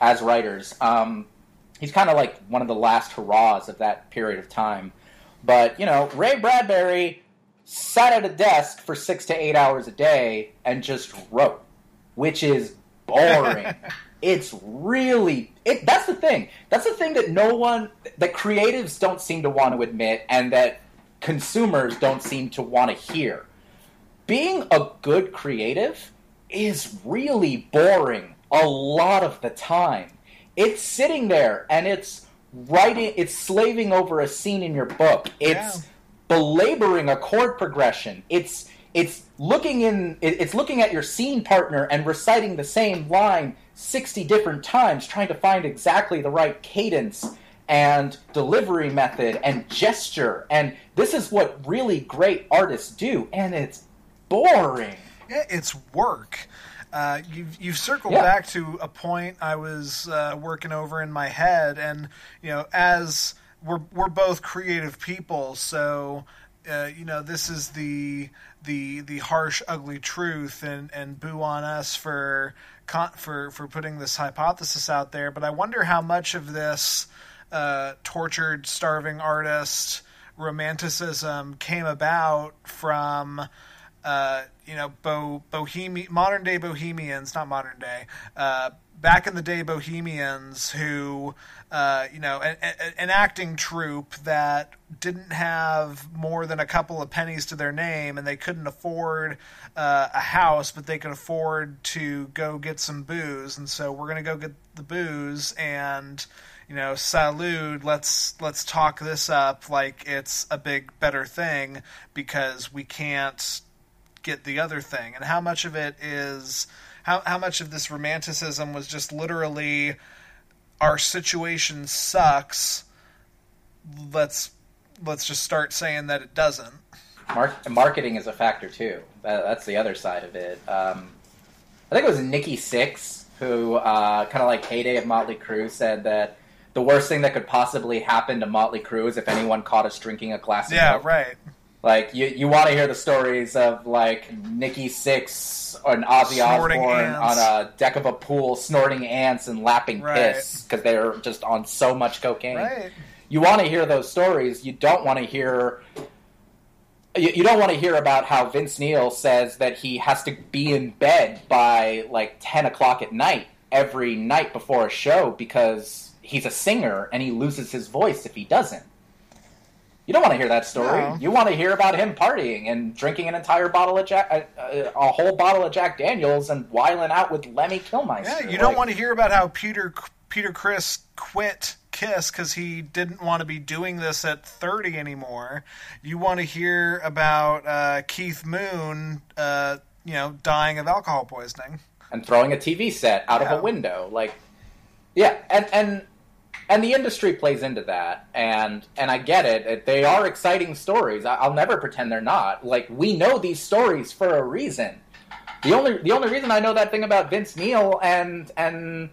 as writers. Um, he's kind of like one of the last hurrahs of that period of time. But you know, Ray Bradbury sat at a desk for six to eight hours a day and just wrote, which is boring. it's really it. That's the thing. That's the thing that no one, that creatives don't seem to want to admit, and that consumers don't seem to want to hear. Being a good creative is really boring a lot of the time. It's sitting there and it's writing, it's slaving over a scene in your book. It's Yeah. belaboring a chord progression. It's it's looking in it's looking at your scene partner and reciting the same line 60 different times trying to find exactly the right cadence and delivery method and gesture and this is what really great artists do and it's boring Yeah, it's work. Uh, you've you've circled Yeah. back to a point I was uh, working over in my head, and you know, as we're we're both creative people, so uh, you know, this is the the the harsh, ugly truth, and and boo on us for for for putting this hypothesis out there. But I wonder how much of this uh, tortured, starving artist romanticism came about from uh, you know, bo- bohemian, modern day bohemians, not modern day, uh, back in the day bohemians who, uh, you know, an, an- acting troupe that didn't have more than a couple of pennies to their name and they couldn't afford uh, a house, but they could afford to go get some booze. And so we're going to go get the booze and, you know, salud, let's let's talk this up like it's a big better thing because we can't get the other thing and how much of it is how how much of this romanticism was just literally our situation sucks let's let's just start saying that it doesn't Mark- marketing is a factor too. That, that's the other side of it. Um, I think it was Nikki Sixx who, uh, kind of like heyday of Motley Crue, said that the worst thing that could possibly happen to Motley Crue is if anyone caught us drinking a glass of yeah right Like you, you want to hear the stories of like Nikki Sixx and Ozzy Snorting Osbourne ants. on a deck of a pool, snorting ants and lapping Right. piss because they're just on so much cocaine right you want to hear those stories. You don't want to hear. You, you don't want to hear about how Vince Neil says that he has to be in bed by like ten o'clock at night every night before a show because he's a singer and he loses his voice if he doesn't. You don't want to hear that story. No. You want to hear about him partying and drinking an entire bottle of Jack, a, a whole bottle of Jack Daniels, and whiling out with Lemmy Kilmister. yeah you don't want to hear about how peter peter criss quit kiss because he didn't want to be doing this at 30 anymore you want to hear about uh, keith moon uh, you know dying of alcohol poisoning and throwing a TV set out Yeah. of a window. Like, yeah, and and and the industry plays into that, and and I get it. They are exciting stories. I- I'll never pretend they're not. Like, we know these stories for a reason. The only the only reason I know that thing about Vince Neil and and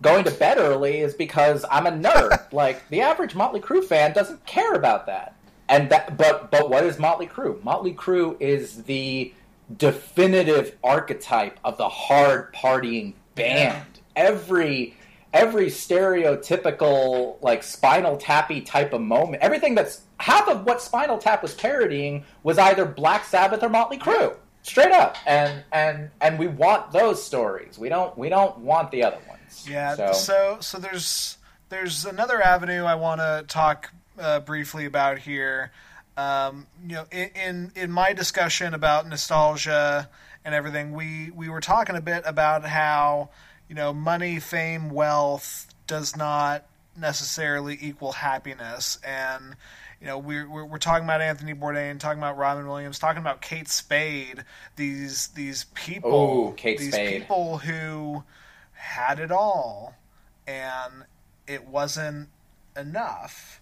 going to bed early is because I'm a nerd. like the average Motley Crue fan doesn't care about that. And that but but what is Motley Crue? Motley Crue is the definitive archetype of the hard partying band. Every every stereotypical like spinal tappy type of moment everything that's half of what spinal tap was parodying was either black sabbath or motley crue straight up and and and we want those stories we don't we don't want the other ones Yeah. so, So so, there's there's another avenue I want to talk uh, briefly about here. Um, you know, in, in in my discussion about nostalgia and everything, we we were talking a bit about how you know money, fame, wealth does not necessarily equal happiness, and you know we're we're, we're talking about Anthony Bourdain, talking about Robin Williams, talking about Kate Spade. These these people, Ooh, Kate these Spade. people who had it all and it wasn't enough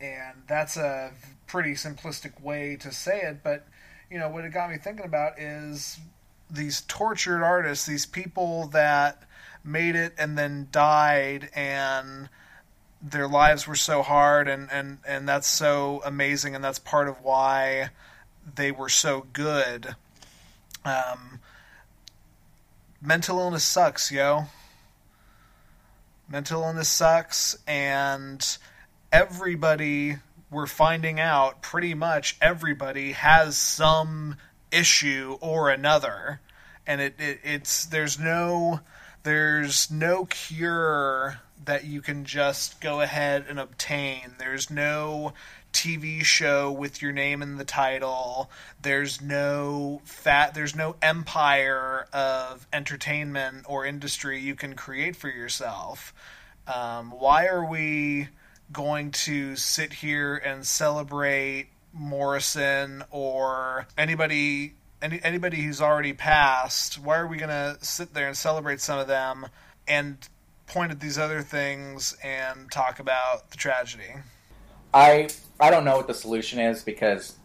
and that's a pretty simplistic way to say it but you know what it got me thinking about is these tortured artists these people that made it and then died and their lives were so hard and and and that's so amazing and that's part of why they were so good um mental illness sucks, yo. Mental illness sucks, and everybody, we're finding out pretty much everybody has some issue or another. And it, it it's there's no there's no cure that you can just go ahead and obtain. There's no TV show with your name in the title. There's no fat. There's no empire of entertainment or industry you can create for yourself. Um, why are we going to sit here and celebrate Morrison or anybody any, anybody who's already passed? Why are we going to sit there and celebrate some of them and point at these other things and talk about the tragedy? I I don't know what the solution is because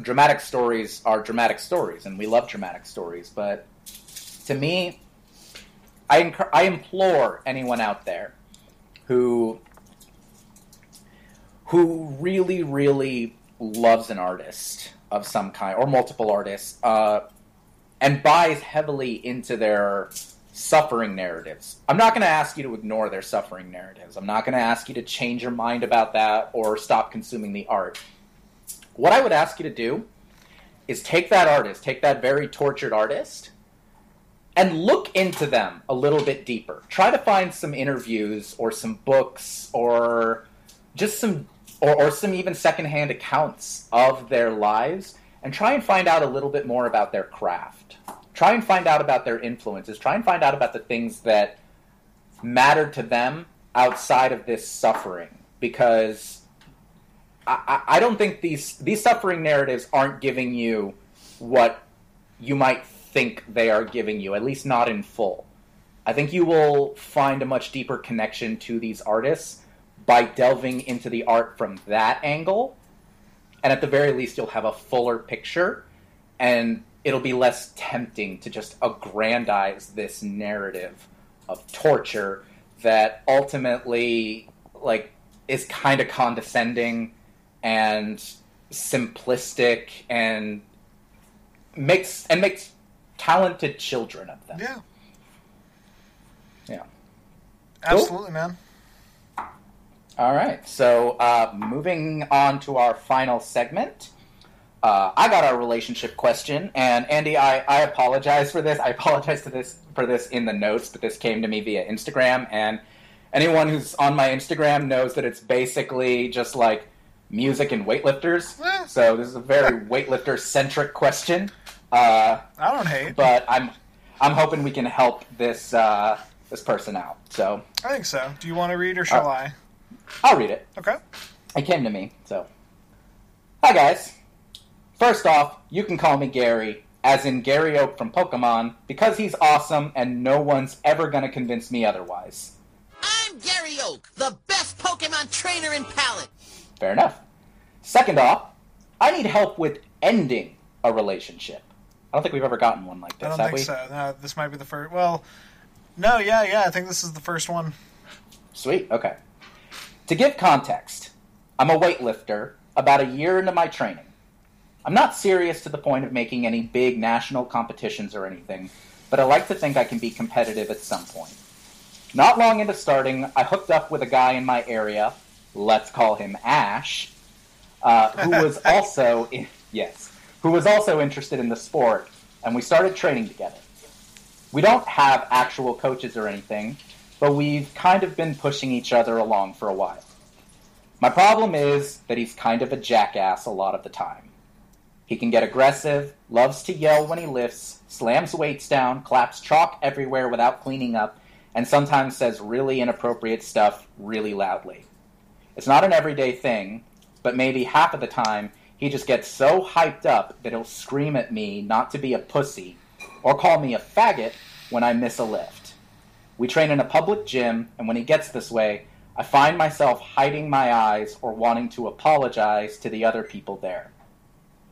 dramatic stories are dramatic stories, and we love dramatic stories. But to me, I enc- I implore anyone out there who who really really loves an artist of some kind or multiple artists uh, and buys heavily into their suffering narratives. I'm not going to ask you to ignore their suffering narratives. I'm not going to ask you to change your mind about that or stop consuming the art. What I would ask you to do is take that artist, take that very tortured artist, and look into them a little bit deeper. Try to find some interviews or some books or just some or, or some even secondhand accounts of their lives and try and find out a little bit more about their craft. Try and find out about their influences. Try and find out about the things that mattered to them outside of this suffering because I, I don't think these these suffering narratives aren't giving you what you might think they are giving you, at least not in full. I think you will find a much deeper connection to these artists by delving into the art from that angle. And at the very least, you'll have a fuller picture, and it'll be less tempting to just aggrandize this narrative of torture that ultimately, like, is kind of condescending and simplistic and makes and makes talented children of them. Yeah, Yeah. absolutely, man. All right. So uh, moving on to our final segment. Uh, I got our relationship question, and Andy, I, I apologize for this. I apologize to this for this in the notes, but this came to me via Instagram, and anyone who's on my Instagram knows that it's basically just like music and weightlifters. Eh. So this is a very weightlifter centric question. Uh, I don't hate. but I'm I'm hoping we can help this uh, this person out. So I think so. Do you want to read or shall Uh, I? I'll read it. Okay. It came to me, so. Hi, guys. First off, you can call me Gary, as in Gary Oak from Pokemon, because he's awesome and no one's ever gonna convince me otherwise. I'm Gary Oak, the best Pokemon trainer in Pallet. Fair enough. Second off, I need help with ending a relationship. I don't think we've ever gotten one like this, I don't have think we? so. No, this might be the first. Well, no, yeah, yeah. I think this is the first one. Sweet, okay. To give context, I'm a weightlifter about a year into my training. I'm not serious to the point of making any big national competitions or anything, but I like to think I can be competitive at some point. Not long into starting, I hooked up with a guy in my area, let's call him Ash, uh, who was also yes, who was also interested in the sport, and we started training together. We don't have actual coaches or anything, but we've kind of been pushing each other along for a while. My problem is that he's kind of a jackass a lot of the time. He can get aggressive, loves to yell when he lifts, slams weights down, claps chalk everywhere without cleaning up, and sometimes says really inappropriate stuff really loudly. It's not an everyday thing, but maybe half of the time he just gets so hyped up that he'll scream at me not to be a pussy or call me a faggot when I miss a lift. We train in a public gym, and when he gets this way, I find myself hiding my eyes or wanting to apologize to the other people there.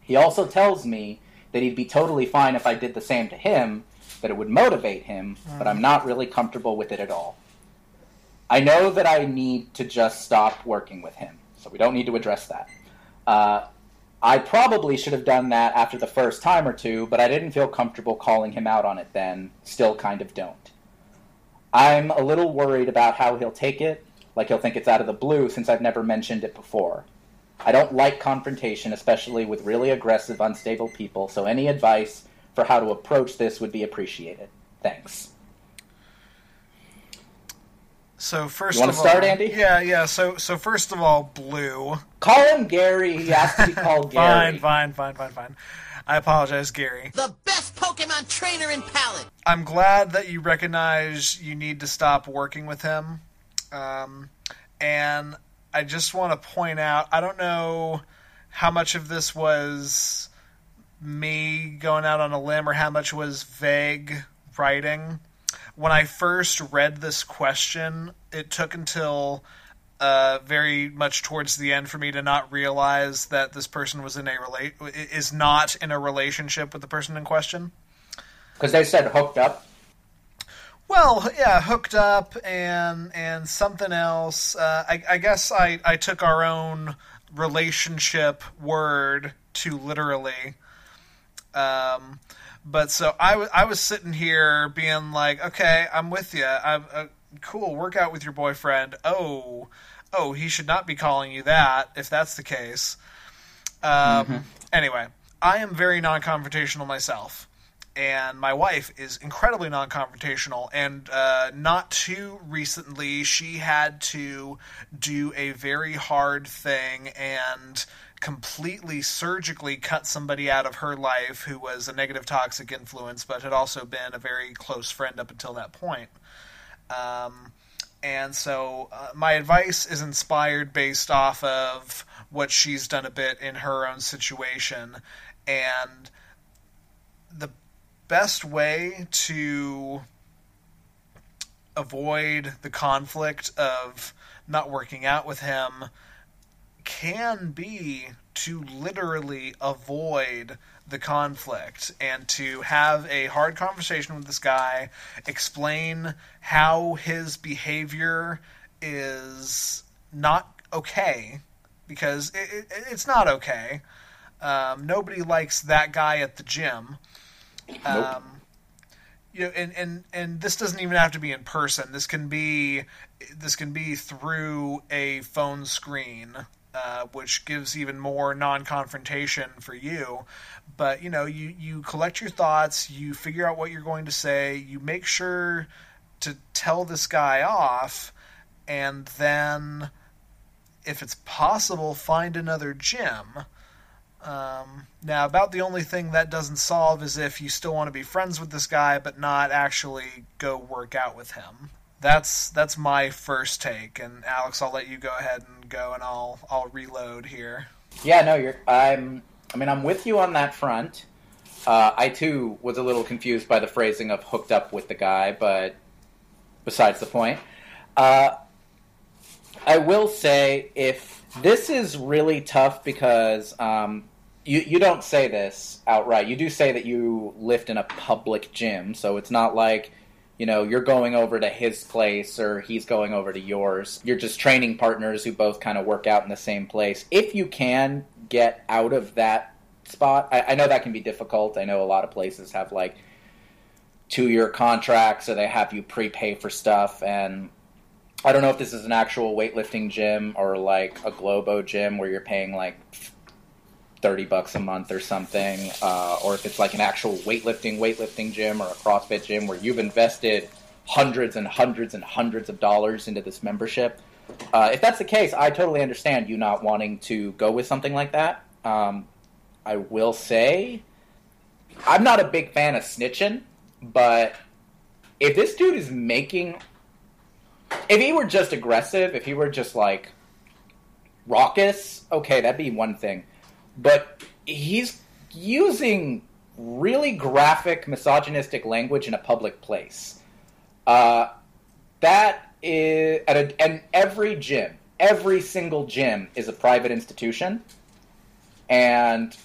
He also tells me that he'd be totally fine if I did the same to him, that it would motivate him, but I'm not really comfortable with it at all. I know that I need to just stop working with him, so we don't need to address that. Uh, I probably should have done that after the first time or two, but I didn't feel comfortable calling him out on it then. Still kind of don't. I'm a little worried about how he'll take it, like he'll think it's out of the blue since I've never mentioned it before. I don't like confrontation, especially with really aggressive, unstable people, so any advice for how to approach this would be appreciated. Thanks. So first You of all, start, Andy? Yeah, yeah. So so first of all, blue. Call him Gary. He has to be called Gary. Fine, fine, fine, fine, fine. I apologize, Gary. The best Pokemon trainer in Pallet. I'm glad that you recognize you need to stop working with him. Um, and I just want to point out I don't know how much of this was me going out on a limb or how much was vague writing. When I first read this question, it took until uh, very much towards the end for me to not realize that this person was in a relate is not in a relationship with the person in question. Because they said hooked up. Well, yeah, hooked up and and something else. Uh, I, I guess I, I took our own relationship word too literally. Um, but so I, w- I was sitting here being like, okay, I'm with you. I'm uh, cool. Work out with your boyfriend. Oh, oh, he should not be calling you that if that's the case. Um, Anyway, I am very non-confrontational myself and my wife is incredibly non-confrontational and uh, not too recently she had to do a very hard thing and completely surgically cut somebody out of her life who was a negative toxic influence but had also been a very close friend up until that point um, and so uh, my advice is inspired based off of what she's done a bit in her own situation. And the best way to avoid the conflict of not working out with him can be to literally avoid the conflict and to have a hard conversation with this guy, explain how his behavior is not okay because it, it, it's not okay. Um, nobody likes that guy at the gym. Um, you know, and, and and this doesn't even have to be in person. This can be this can be through a phone screen, uh, which gives even more non-confrontation for you. But you know, you you collect your thoughts, you figure out what you're going to say, you make sure to tell this guy off, and then, if it's possible, find another gym. Um, now, about the only thing that doesn't solve is if you still want to be friends with this guy, but not actually go work out with him. That's that's my first take, and Alex, I'll let you go ahead and go, and I'll I'll reload here. Yeah, no, you're. I'm. I mean, I'm with you on that front. Uh, I too was a little confused by the phrasing of "hooked up with the guy," but besides the point. Uh, I will say if this is really tough because um, you you don't say this outright. You do say that you lift in a public gym, so it's not like you know you're going over to his place or he's going over to yours. You're just training partners who both kind of work out in the same place. If you can get out of that spot, I, I know that can be difficult. I know a lot of places have like two year contracts or they have you prepay for stuff and I don't know if this is an actual weightlifting gym or like a Globo gym where you're paying like thirty bucks a month or something, uh, or if it's like an actual weightlifting weightlifting gym or a CrossFit gym where you've invested hundreds and hundreds and hundreds of dollars into this membership. Uh, if that's the case, I totally understand you not wanting to go with something like that. Um, I will say, I'm not a big fan of snitching, but if this dude is making if he were just aggressive, if he were just like raucous, okay, that'd be one thing. But he's using really graphic, misogynistic language in a public place. Uh, that is at a, and every gym, every single gym is a private institution, and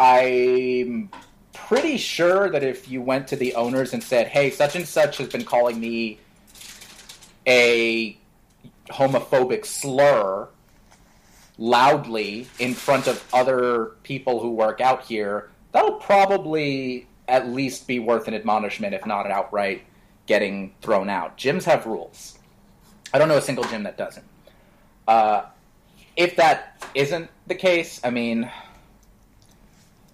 I'm pretty sure that if you went to the owners and said, "Hey, such and such has been calling me a homophobic slur loudly in front of other people who work out here, that'll probably at least be worth an admonishment, if not an outright getting thrown out. Gyms have rules. I don't know a single gym that doesn't. Uh, if that isn't the case, I mean,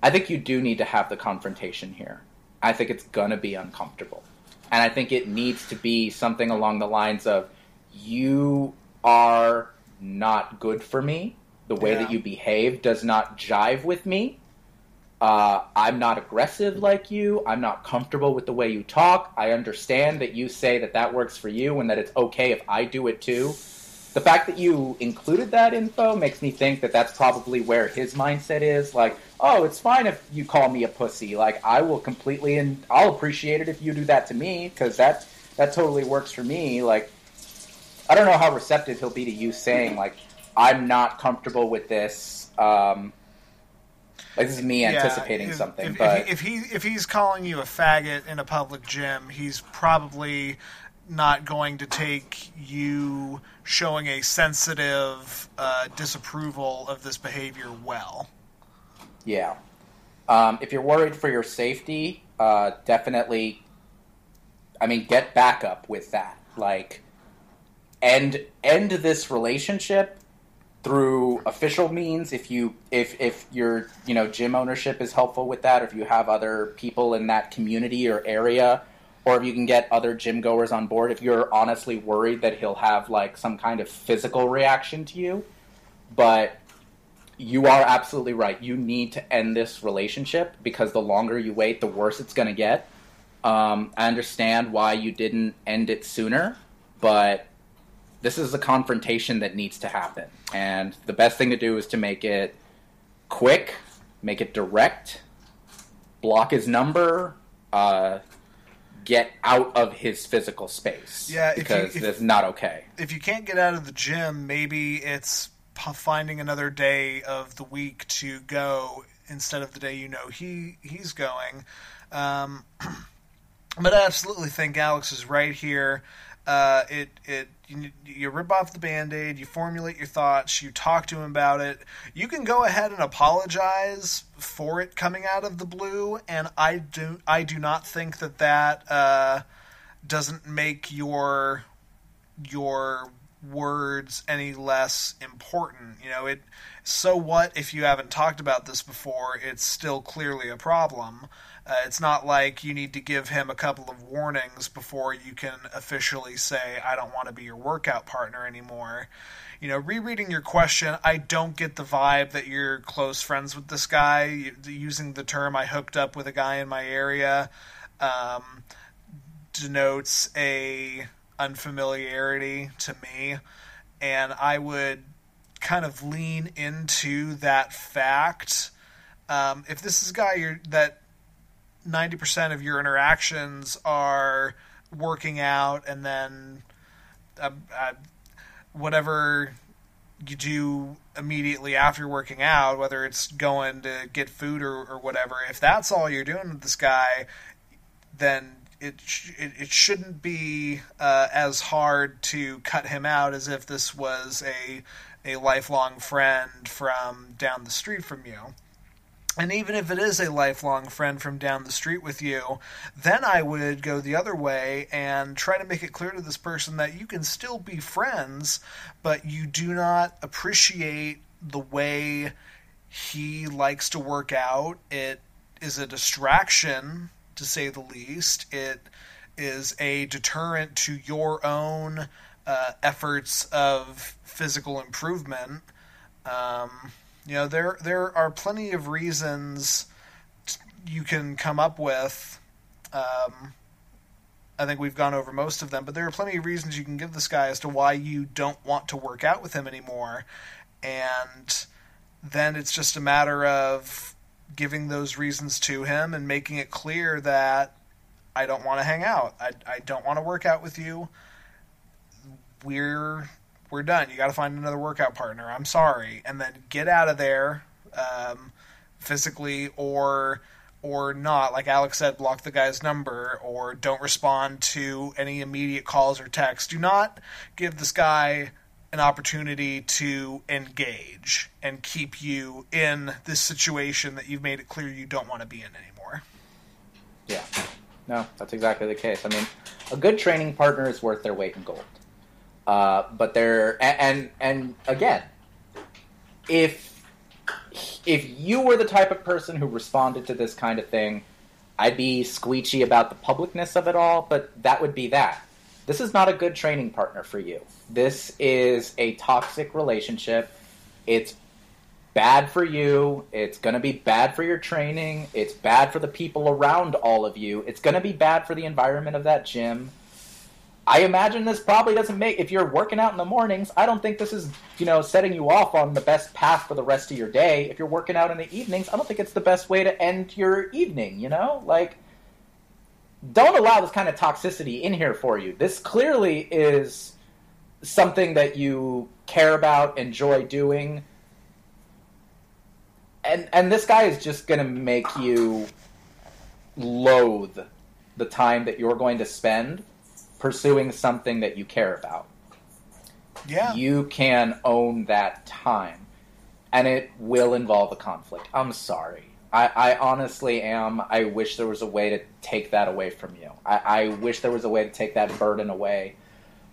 I think you do need to have the confrontation here. I think it's gonna be uncomfortable. And I think it needs to be something along the lines of you are not good for me. The way Yeah. that you behave does not jive with me. Uh, I'm not aggressive like you. I'm not comfortable with the way you talk. I understand that you say that that works for you and that it's okay if I do it too. The fact that you included that info makes me think that that's probably where his mindset is. Like, oh, it's fine if you call me a pussy. Like, I will completely and I'll appreciate it if you do that to me because that that totally works for me. Like, I don't know how receptive he'll be to you saying like, I'm not comfortable with this. Um, like this is me Yeah, anticipating if- something, if, but if he, if he if he's calling you a faggot in a public gym, he's probably not going to take you showing a sensitive uh, disapproval of this behavior well. Yeah. Um, if you're worried for your safety, uh, definitely. I mean, get backup with that. Like, end end this relationship through official means. If you if if your you know gym ownership is helpful with that, or if you have other people in that community or area, or if you can get other gym goers on board. If you're honestly worried that he'll have like some kind of physical reaction to you, but you are absolutely right. You need to end this relationship because the longer you wait, the worse it's going to get. Um, I understand why you didn't end it sooner, but this is a confrontation that needs to happen. And the best thing to do is to make it quick, make it direct, block his number, uh, get out of his physical space. Yeah, if you- because if- it's not okay. If you can't get out of the gym, maybe it's finding another day of the week to go instead of the day you know he he's going. Um, but I absolutely think Alex is right here. Uh, it it you, you rip off the band-aid, you formulate your thoughts, you talk to him about it. You can go ahead and apologize for it coming out of the blue, and I do I do not think that that uh, doesn't make your your words any less important. You know, it so what if you haven't talked about this before? It's still clearly a problem. Uh, it's not like you need to give him a couple of warnings before you can officially say, I don't want to be your workout partner anymore. You know, rereading your question, I don't get the vibe that you're close friends with this guy. Using the term, I hooked up with a guy in my area, um, denotes a unfamiliarity to me. And I would kind of lean into that fact. Um, if this is a guy that 90% of your interactions are working out and then uh, uh, whatever you do immediately after working out, whether it's going to get food or, or whatever, if that's all you're doing with this guy, then it it, it shouldn't be uh, as hard to cut him out as if this was a a lifelong friend from down the street from you. And even if it is a lifelong friend from down the street with you, then I would go the other way and try to make it clear to this person that you can still be friends, but you do not appreciate the way he likes to work out. It is a distraction, to say the least. It is a deterrent to your own uh, efforts of physical improvement. Um, you know, there there are plenty of reasons t- you can come up with. Um, I think we've gone over most of them, but there are plenty of reasons you can give this guy as to why you don't want to work out with him anymore, and then it's just a matter of giving those reasons to him and making it clear that I don't want to hang out. I, I don't want to work out with you. We're we're done. You got to find another workout partner. I'm sorry, and then get out of there, um, physically or or not. Like Alex said, block the guy's number or don't respond to any immediate calls or texts. Do not give this guy an opportunity to engage and keep you in this situation that you've made it clear you don't want to be in anymore. Yeah. No, that's exactly the case. I mean, a good training partner is worth their weight in gold. Uh, but they're and, and and again, if if you were the type of person who responded to this kind of thing, I'd be squeechy about the publicness of it all. But that would be that. this is not a good training partner for you. This is a toxic relationship. It's bad for you. It's going to be bad for your training. It's bad for the people around all of you. It's going to be bad for the environment of that gym. I imagine this probably doesn't make if you're working out in the mornings, I don't think this is, you know, setting you off on the best path for the rest of your day. If you're working out in the evenings, I don't think it's the best way to end your evening, you know? Like don't allow this kind of toxicity in here for you. This clearly is something that you care about, enjoy doing. And and this guy is just going to make you loathe the time that you're going to spend pursuing something that you care about. Yeah. You can own that time. And it will involve a conflict. I'm sorry. I, I honestly am. I wish there was a way to take that away from you. I, I wish there was a way to take that burden away.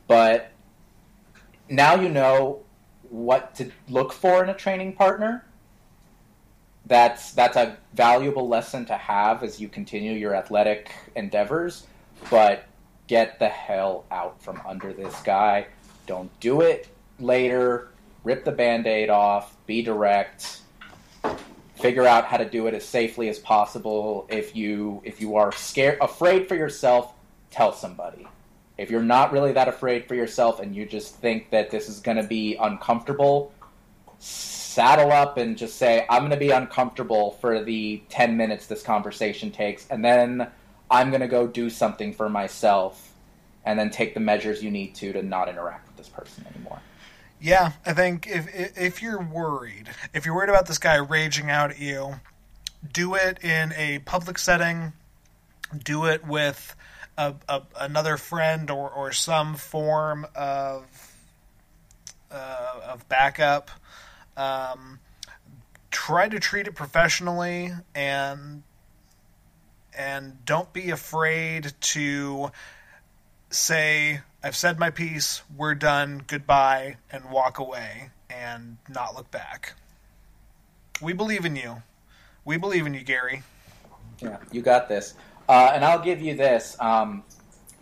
But now you know what to look for in a training partner. That's that's a valuable lesson to have as you continue your athletic endeavors. But get the hell out from under this guy. Don't do it later. Rip the band aid off. Be direct figure out how to do it as safely as possible. If you if you are scared afraid for yourself, tell somebody. If you're not really that afraid for yourself and you just think that this is going to be uncomfortable, saddle up and just say I'm going to be uncomfortable for the 10 minutes this conversation takes and then I'm going to go do something for myself and then take the measures you need to to not interact with this person anymore. Yeah, I think if if you're worried, if you're worried about this guy raging out at you, do it in a public setting. Do it with a, a, another friend or, or some form of uh, of backup. Um, try to treat it professionally and and don't be afraid to say I've said my piece, we're done, goodbye, and walk away and not look back. We believe in you. We believe in you, Gary. Yeah, you got this. Uh, and I'll give you this. Um,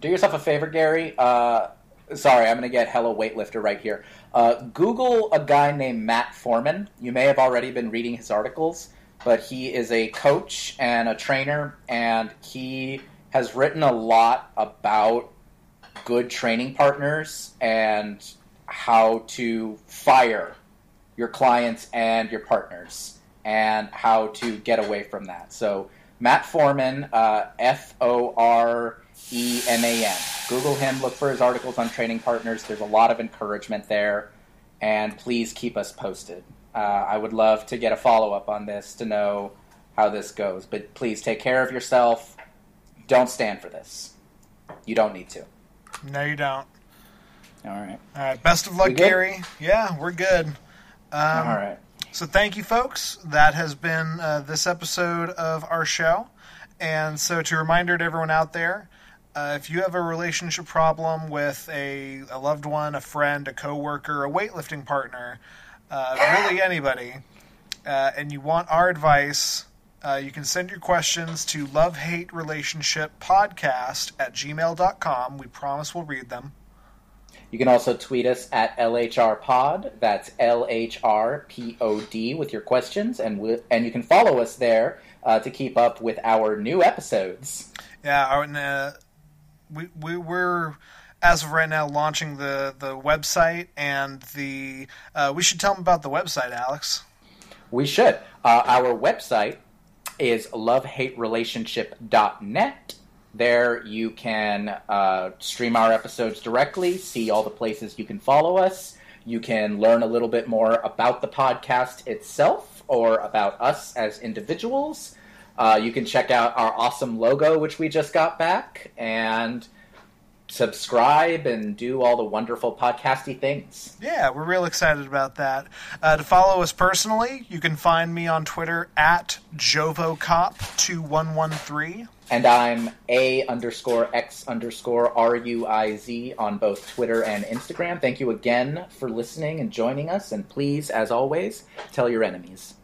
do yourself a favor, Gary. Uh, sorry, I'm going to get Hello Weightlifter right here. Uh, Google a guy named Matt Foreman. You may have already been reading his articles, but he is a coach and a trainer, and he has written a lot about good training partners and how to fire your clients and your partners and how to get away from that. So, Matt Foreman, uh, F O R E M A N. Google him, look for his articles on training partners. There's a lot of encouragement there, and please keep us posted. Uh, I would love to get a follow up on this to know how this goes. But please take care of yourself. Don't stand for this. You don't need to. No, you don't. All right. All right. Best of luck, Gary. Yeah, we're good. Um, All right. So thank you, folks. That has been uh, this episode of our show. And so, to reminder to everyone out there, uh, if you have a relationship problem with a, a loved one, a friend, a coworker, a weightlifting partner, uh, really anybody, uh, and you want our advice, uh, you can send your questions to love hate relationship podcast at gmail.com. We promise we'll read them. You can also tweet us at LHRPod. That's LHRPOD with your questions, and we, and you can follow us there uh, to keep up with our new episodes. Yeah, our, uh, we, we we're as of right now launching the the website and the. Uh, we should tell them about the website, Alex. We should. Uh, our website is lovehaterelationship.net. There you can uh, stream our episodes directly, see all the places you can follow us. You can learn a little bit more about the podcast itself or about us as individuals. Uh, you can check out our awesome logo, which we just got back, and subscribe and do all the wonderful podcasty things. Yeah, we're real excited about that. Uh, to follow us personally, you can find me on Twitter at JovoCop2113. And I'm A underscore X underscore R U I Z on both Twitter and Instagram. Thank you again for listening and joining us. And please, as always, tell your enemies.